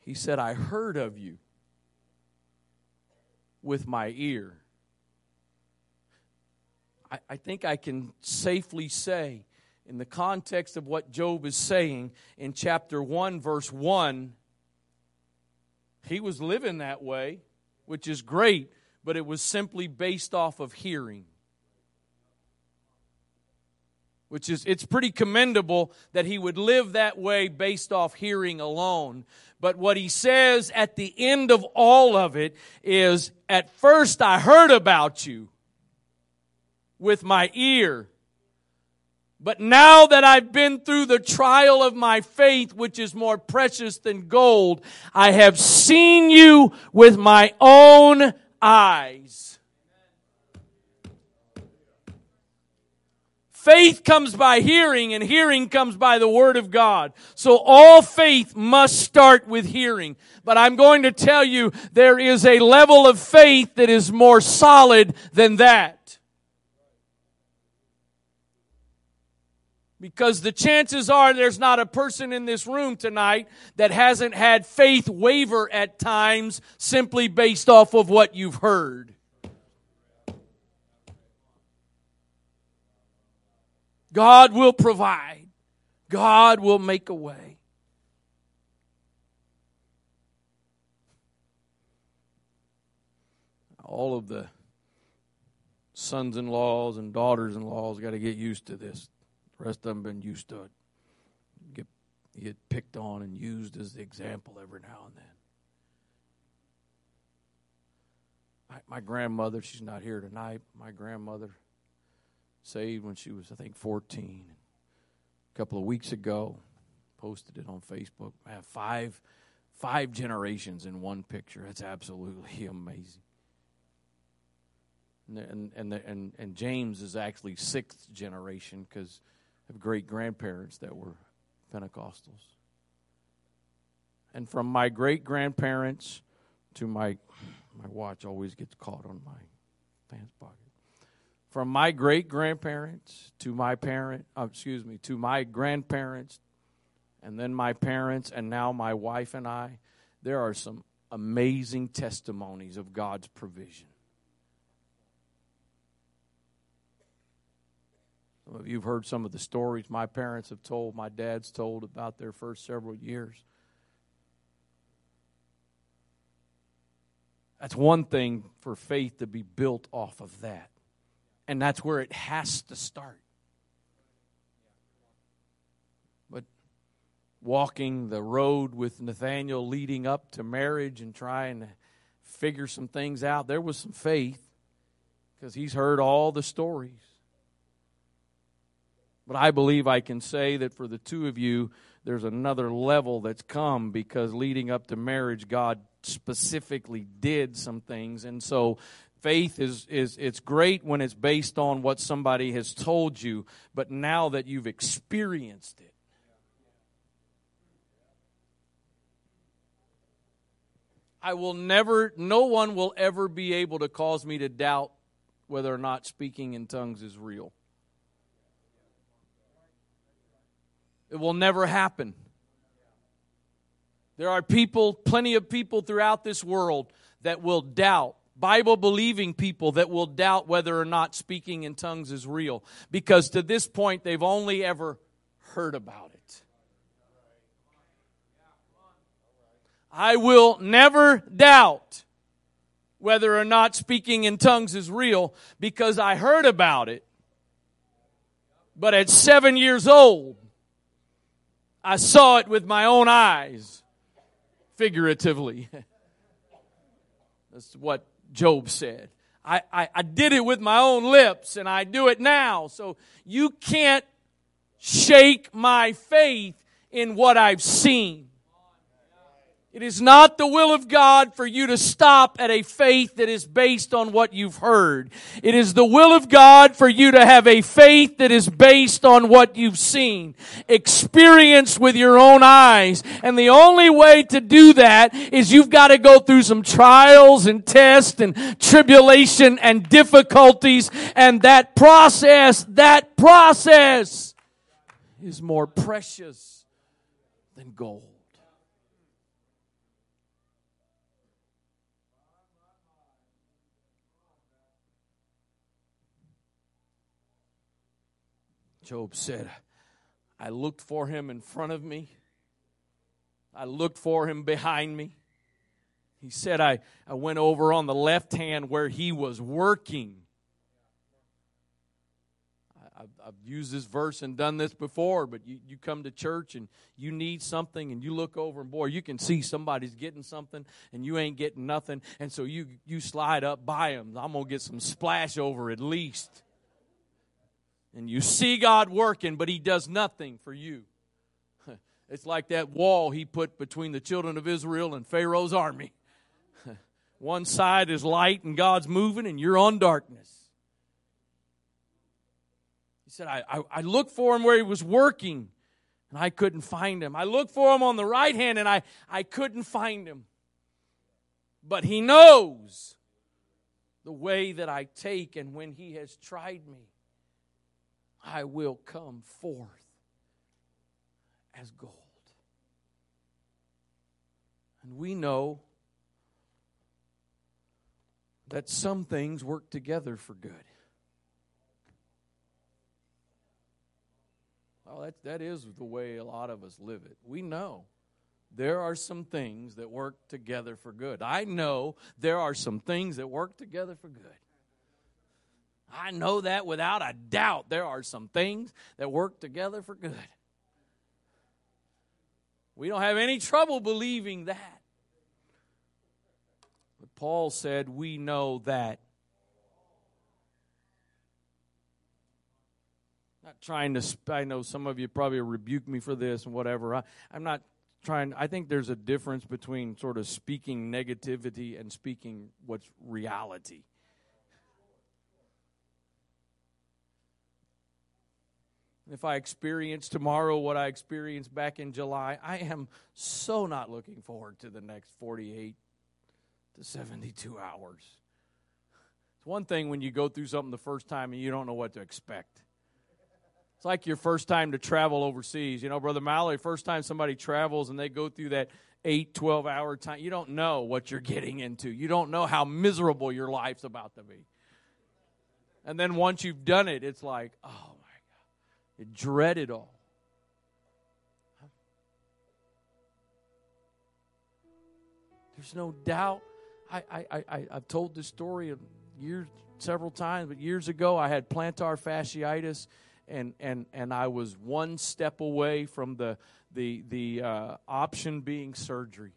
he said, I heard of you with my ear. I, I think I can safely say, in the context of what Job is saying in chapter 1, verse 1, he was living that way, which is great, but it was simply based off of hearing which is it's pretty commendable that he would live that way based off hearing alone but what he says at the end of all of it is at first i heard about you with my ear but now that I've been through the trial of my faith, which is more precious than gold, I have seen you with my own eyes. Faith comes by hearing and hearing comes by the word of God. So all faith must start with hearing. But I'm going to tell you there is a level of faith that is more solid than that. Because the chances are there's not a person in this room tonight that hasn't had faith waver at times simply based off of what you've heard. God will provide. God will make a way. All of the sons in laws and daughters in laws got to get used to this. The rest of them been used to it. Get, get picked on and used as the example every now and then. My, my grandmother, she's not here tonight. My grandmother saved when she was, I think, 14. A couple of weeks ago, posted it on Facebook. I have five, five generations in one picture. That's absolutely amazing. And and and and James is actually sixth generation because of great grandparents that were Pentecostals. And from my great grandparents to my my watch always gets caught on my pants pocket from my great grandparents to my parent, uh, excuse me, to my grandparents, and then my parents, and now my wife and I, there are some amazing testimonies of God's provision. Some of you have heard some of the stories my parents have told, my dad's told about their first several years. That's one thing for faith to be built off of that. And that's where it has to start. But walking the road with Nathaniel leading up to marriage and trying to figure some things out, there was some faith because he's heard all the stories. But I believe I can say that for the two of you, there's another level that's come because leading up to marriage, God specifically did some things. And so faith is is it's great when it's based on what somebody has told you, but now that you've experienced it. I will never no one will ever be able to cause me to doubt whether or not speaking in tongues is real. It will never happen. There are people, plenty of people throughout this world that will doubt. Bible believing people that will doubt whether or not speaking in tongues is real because to this point they've only ever heard about it. I will never doubt whether or not speaking in tongues is real because I heard about it. But at seven years old, I saw it with my own eyes figuratively. That's what Job said. I, I, I, did it with my own lips and I do it now. So you can't shake my faith in what I've seen. It is not the will of God for you to stop at a faith that is based on what you've heard. It is the will of God for you to have a faith that is based on what you've seen, experienced with your own eyes. And the only way to do that is you've got to go through some trials and tests and tribulation and difficulties. And that process, that process is more precious than gold. Job said, I looked for him in front of me, I looked for him behind me. He said, I, I went over on the left hand where he was working. I, have used this verse and done this before, but you, you come to church and you need something and you look over and boy, you can see somebody's getting something and you ain't getting nothing. And so you, you slide up by him. I'm going to get some splash over at least and you see God working, but He does nothing for you. It's like that wall He put between the children of Israel and Pharaoh's army. One side is light and God's moving, and you're on darkness. He said, I, I, I looked for him where he was working, and I couldn't find him. I looked for him on the right hand, and I, I couldn't find him. But he knows the way that I take, and when he has tried me, I will come forth as gold. And we know that some things work together for good. Well, that, that is the way a lot of us live it. We know there are some things that work together for good. I know there are some things that work together for good. I know that without a doubt. There are some things that work together for good. We don't have any trouble believing that. But Paul said, We know that. Not trying to, I know some of you probably rebuke me for this and whatever. I, I'm not trying, I think there's a difference between sort of speaking negativity and speaking what's reality. If I experience tomorrow what I experienced back in July, I am so not looking forward to the next 48 to 72 hours. It's one thing when you go through something the first time and you don't know what to expect. It's like your first time to travel overseas. You know, Brother Mallory, first time somebody travels and they go through that eight, 12 hour time, you don't know what you're getting into. You don't know how miserable your life's about to be. And then once you've done it, it's like, oh dread it all. There's no doubt. I, I, I, I've told this story years, several times, but years ago I had plantar fasciitis, and, and, and I was one step away from the, the, the uh, option being surgery.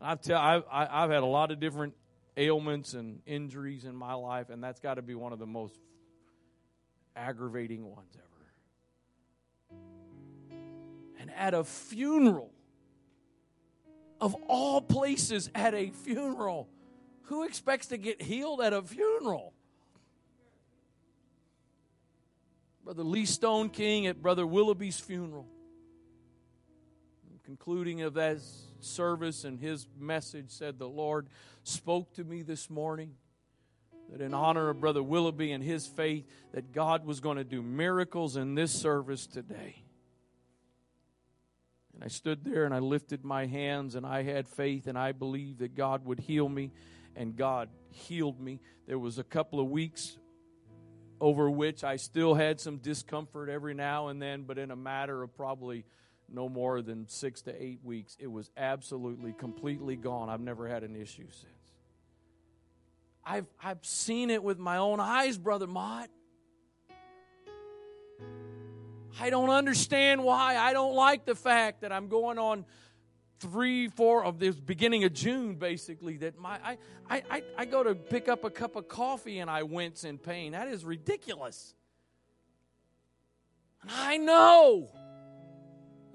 I've, tell, I've, I've had a lot of different ailments and injuries in my life, and that's got to be one of the most aggravating ones ever. And at a funeral, of all places, at a funeral, who expects to get healed at a funeral? Brother Lee Stoneking at Brother Willoughby's funeral. Concluding of that service and his message said, The Lord spoke to me this morning that in honor of Brother Willoughby and his faith, that God was going to do miracles in this service today. And I stood there and I lifted my hands and I had faith and I believed that God would heal me, and God healed me. There was a couple of weeks over which I still had some discomfort every now and then, but in a matter of probably no more than six to eight weeks, it was absolutely, completely gone. I've never had an issue since. I've, I've seen it with my own eyes, Brother Mott. I don't understand why. I don't like the fact that I'm going on three, four of this beginning of June, basically, that my I, I, I, go to pick up a cup of coffee and I wince in pain. That is ridiculous. And I know.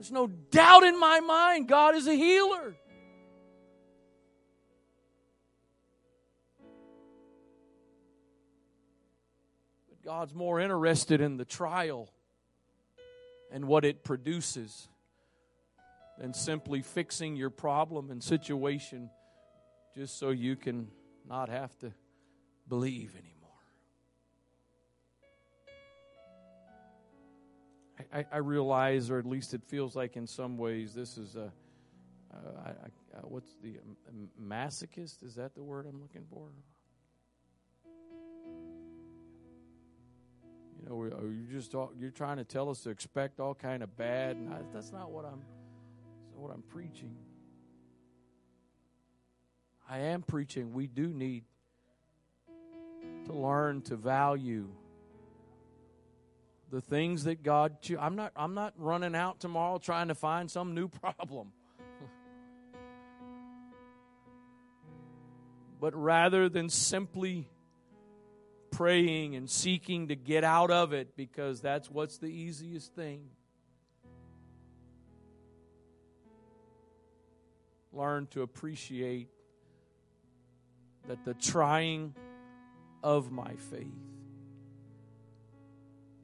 There's no doubt in my mind God is a healer. But God's more interested in the trial and what it produces than simply fixing your problem and situation just so you can not have to believe anymore. I, I realize, or at least it feels like in some ways, this is a uh, uh, what's the um, masochist? Is that the word I'm looking for? You know, you just you're trying to tell us to expect all kind of bad, and that's not what I'm not what I'm preaching. I am preaching. We do need to learn to value the things that God I'm not I'm not running out tomorrow trying to find some new problem. but rather than simply praying and seeking to get out of it because that's what's the easiest thing. learn to appreciate that the trying of my faith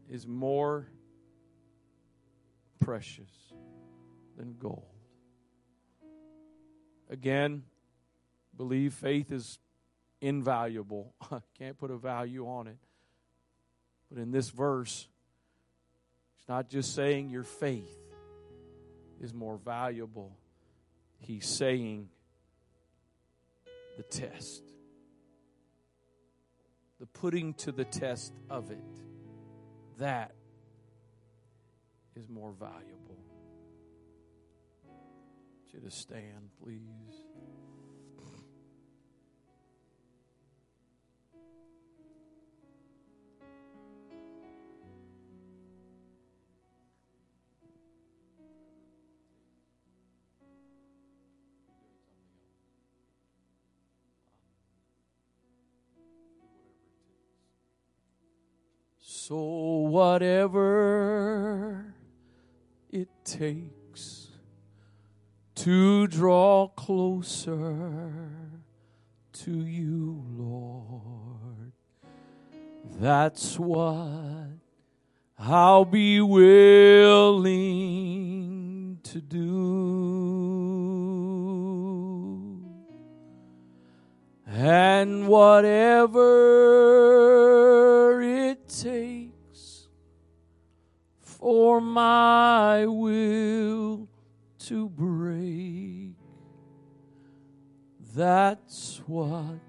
is more precious than gold. Again, believe faith is invaluable. Can't put a value on it. But in this verse, it's not just saying your faith is more valuable he's saying the test, the putting to the test of it, that is more valuable. I you to stand, please. So, whatever it takes to draw closer to you, Lord, that's what I'll be willing to do. And whatever it takes for my will to break, that's what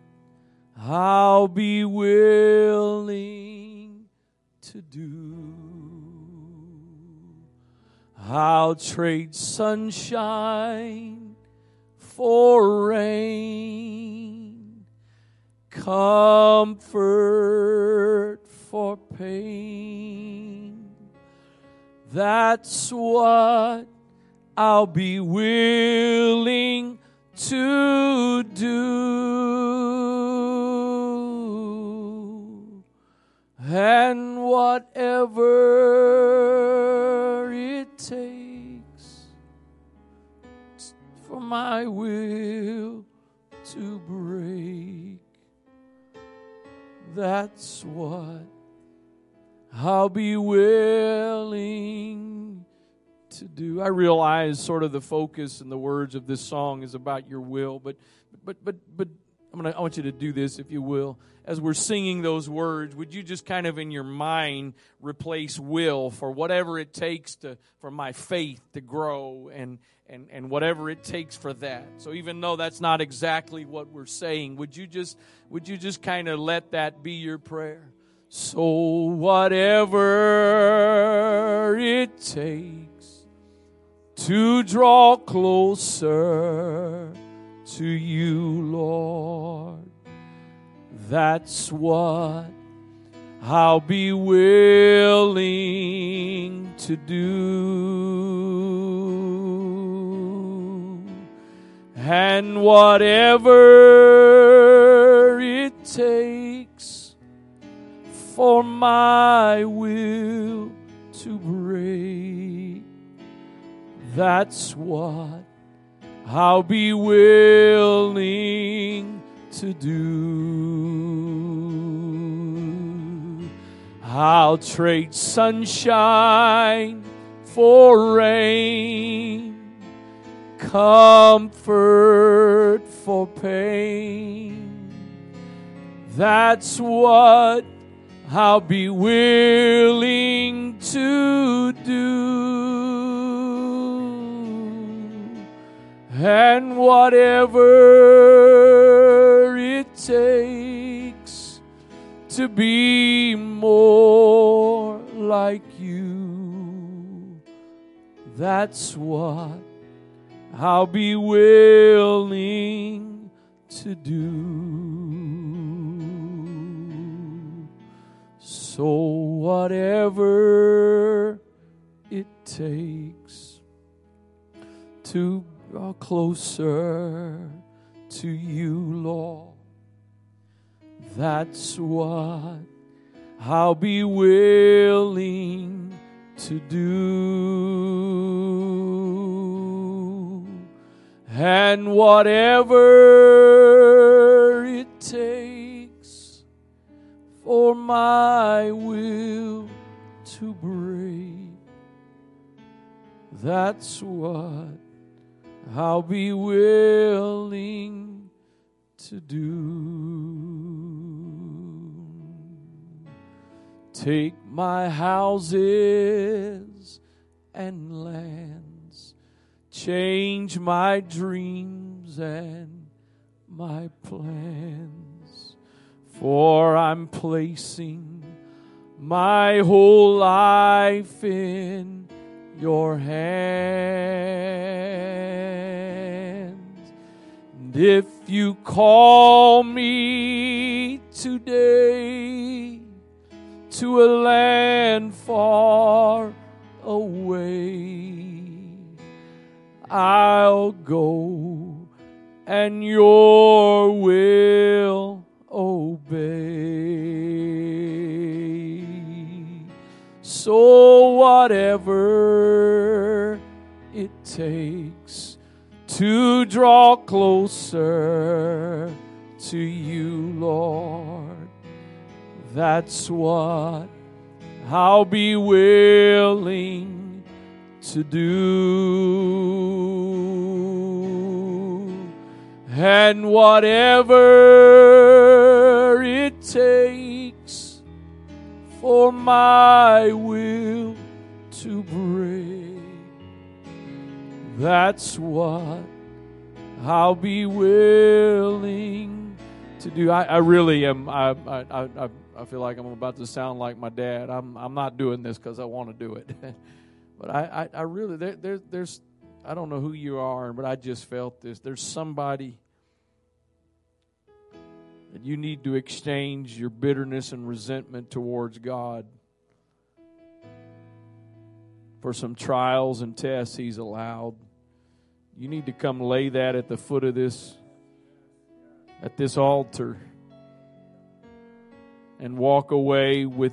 I'll be willing to do. I'll trade sunshine for rain, comfort for pain. That's what I'll be willing to do. And whatever it takes for my will to break, that's what I'll be willing to do. I realize sort of the focus and the words of this song is about your will, but but but but I'm gonna I want you to do this if you will. As we're singing those words, would you just kind of in your mind replace will for whatever it takes to for my faith to grow and and, and whatever it takes for that. So even though that's not exactly what we're saying, would you just would you just kind of let that be your prayer? So whatever it takes to draw closer to you, Lord, that's what I'll be willing to do. And whatever it takes for my will to break, that's what I'll be willing to do. I'll trade sunshine for rain, comfort for pain. That's what I'll be willing to do. And whatever it takes to be more like you, that's what I'll be willing to do. So, whatever it takes to draw closer to you, Lord, that's what I'll be willing to do. And whatever it takes for my will to break, that's what I'll be willing to do. Take my houses and lands, change my dreams and my plans, for I'm placing my whole life in your hands. And if you call me today to a land far away, I'll go and your will obey. So, whatever it takes to draw closer to you, Lord, that's what I'll be willing to do. And whatever it takes for my will to break, that's what I'll be willing to do. I, I really am. I, I, I, I feel like I'm about to sound like my dad. I'm, I'm not doing this because I want to do it. but I, I, I really, there, there, there's, I don't know who you are, but I just felt this. There's somebody that you need to exchange your bitterness and resentment towards God for some trials and tests He's allowed. You need to come lay that at the foot of this at this altar and walk away with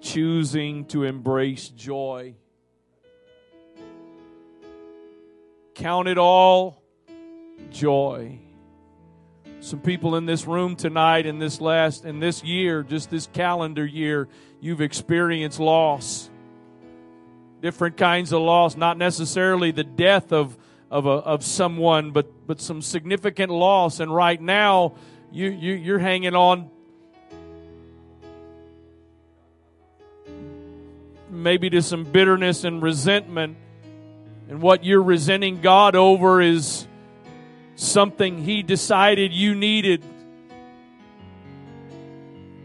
choosing to embrace joy. Count it all joy. Some people in this room tonight, in this last, in this year, just this calendar year, you've experienced loss. Different kinds of loss, not necessarily the death of of, a, of someone, but, but some significant loss. And right now, you, you, you're hanging on maybe to some bitterness and resentment. And what you're resenting God over is something He decided you needed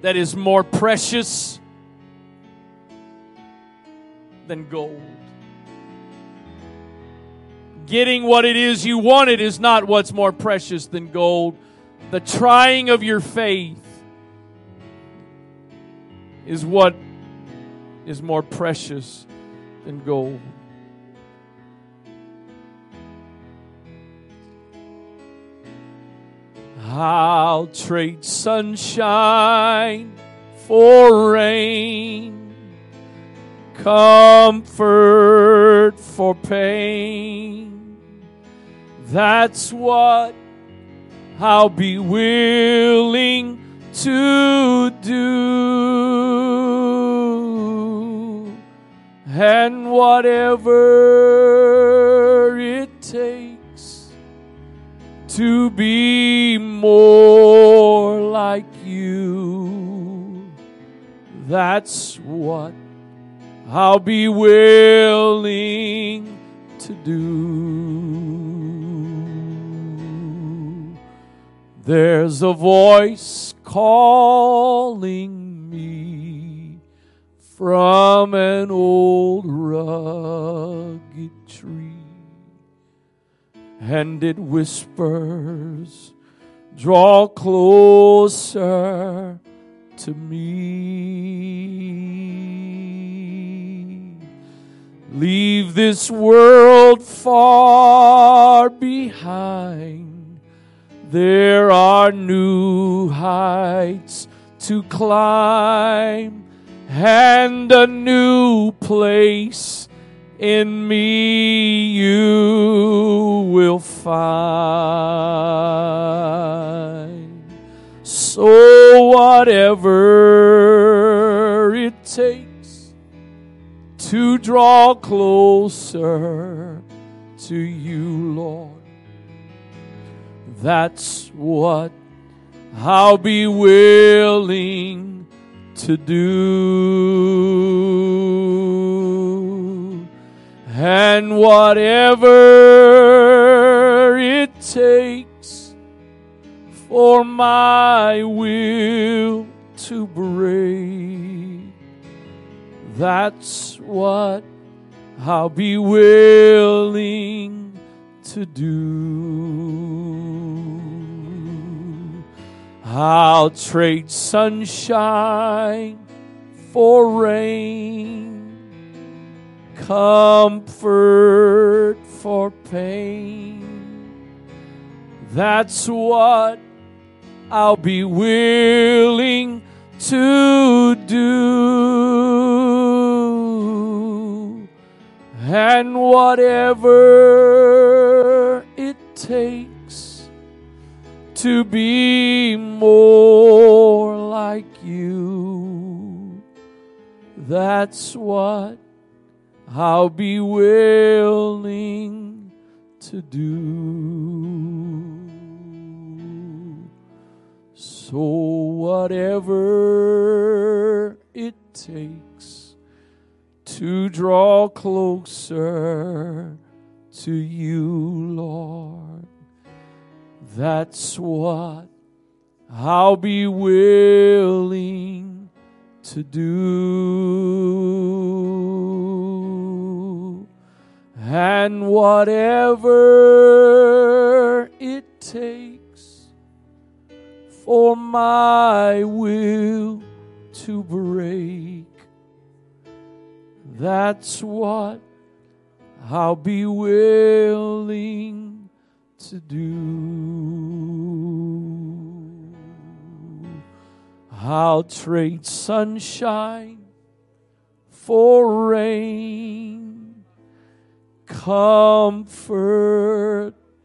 that is more precious than gold getting what it is you wanted is not what's more precious than gold. The trying of your faith is what is more precious than gold. I'll trade sunshine for rain, comfort for pain that's what I'll be willing to do. And whatever it takes to be more like you, that's what I'll be willing to do. There's a voice calling me from an old rugged tree, and it whispers, Draw closer to me. Leave this world far behind there are new heights to climb and a new place in me you will find. So, whatever it takes to draw closer to you, Lord that's what I'll be willing to do. And whatever it takes for my will to break, that's what I'll be willing to do. I'll trade sunshine for rain, comfort for pain. That's what I'll be willing to do. And whatever it takes to be more like you. That's what I'll be willing to do. So, whatever it takes to draw closer to you, Lord, that's what I'll be willing to do. And whatever it takes for my will to break, that's what I'll be willing to do. I'll trade sunshine for rain, comfort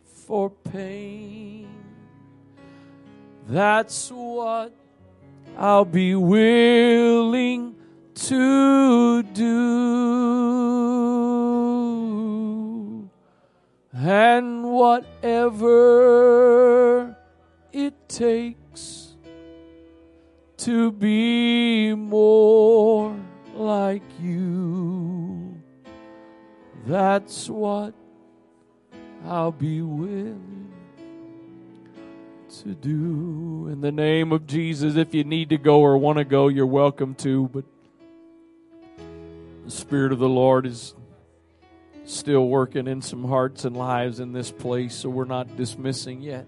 for pain. That's what I'll be willing to do. And whatever it takes to be more like you, that's what I'll be willing to do. In the name of Jesus, if you need to go or want to go, you're welcome to, but the Spirit of the Lord is still working in some hearts and lives in this place, so we're not dismissing yet.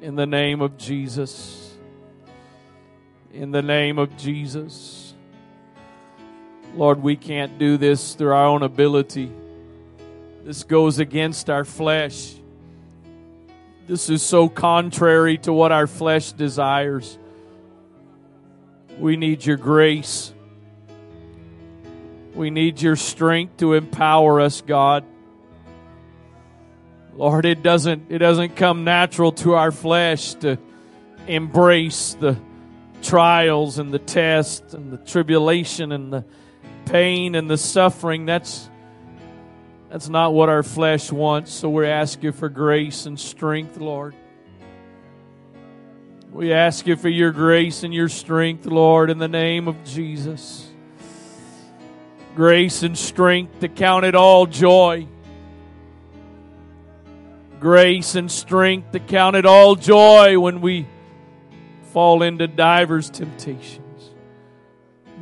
In the name of Jesus. In the name of Jesus. Lord, we can't do this through our own ability. This goes against our flesh. This is so contrary to what our flesh desires. We need your grace. We need your strength to empower us, God. Lord, it doesn't it doesn't come natural to our flesh to embrace the trials and the tests and the tribulation and the pain and the suffering. That's that's not what our flesh wants. So we ask you for grace and strength, Lord. We ask you for your grace and your strength, Lord, in the name of Jesus. Grace and strength to count it all joy. Grace and strength to count it all joy when we fall into divers temptations.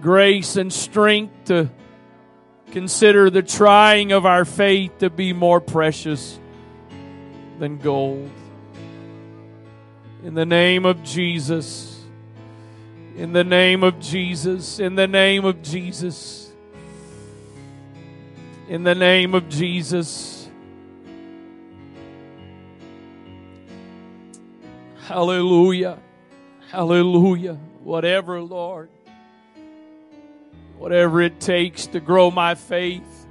Grace and strength to consider the trying of our faith to be more precious than gold. In the name of Jesus. In the name of Jesus. In the name of Jesus. In the name of Jesus. Hallelujah. Hallelujah. Whatever, Lord. Whatever it takes to grow my faith.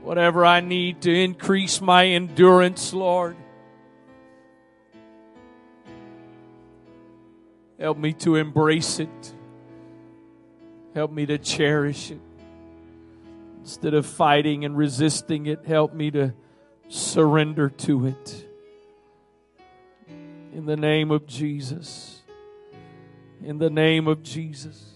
Whatever I need to increase my endurance, Lord. Help me to embrace it. Help me to cherish it. Instead of fighting and resisting it, help me to surrender to it. In the name of Jesus. In the name of Jesus.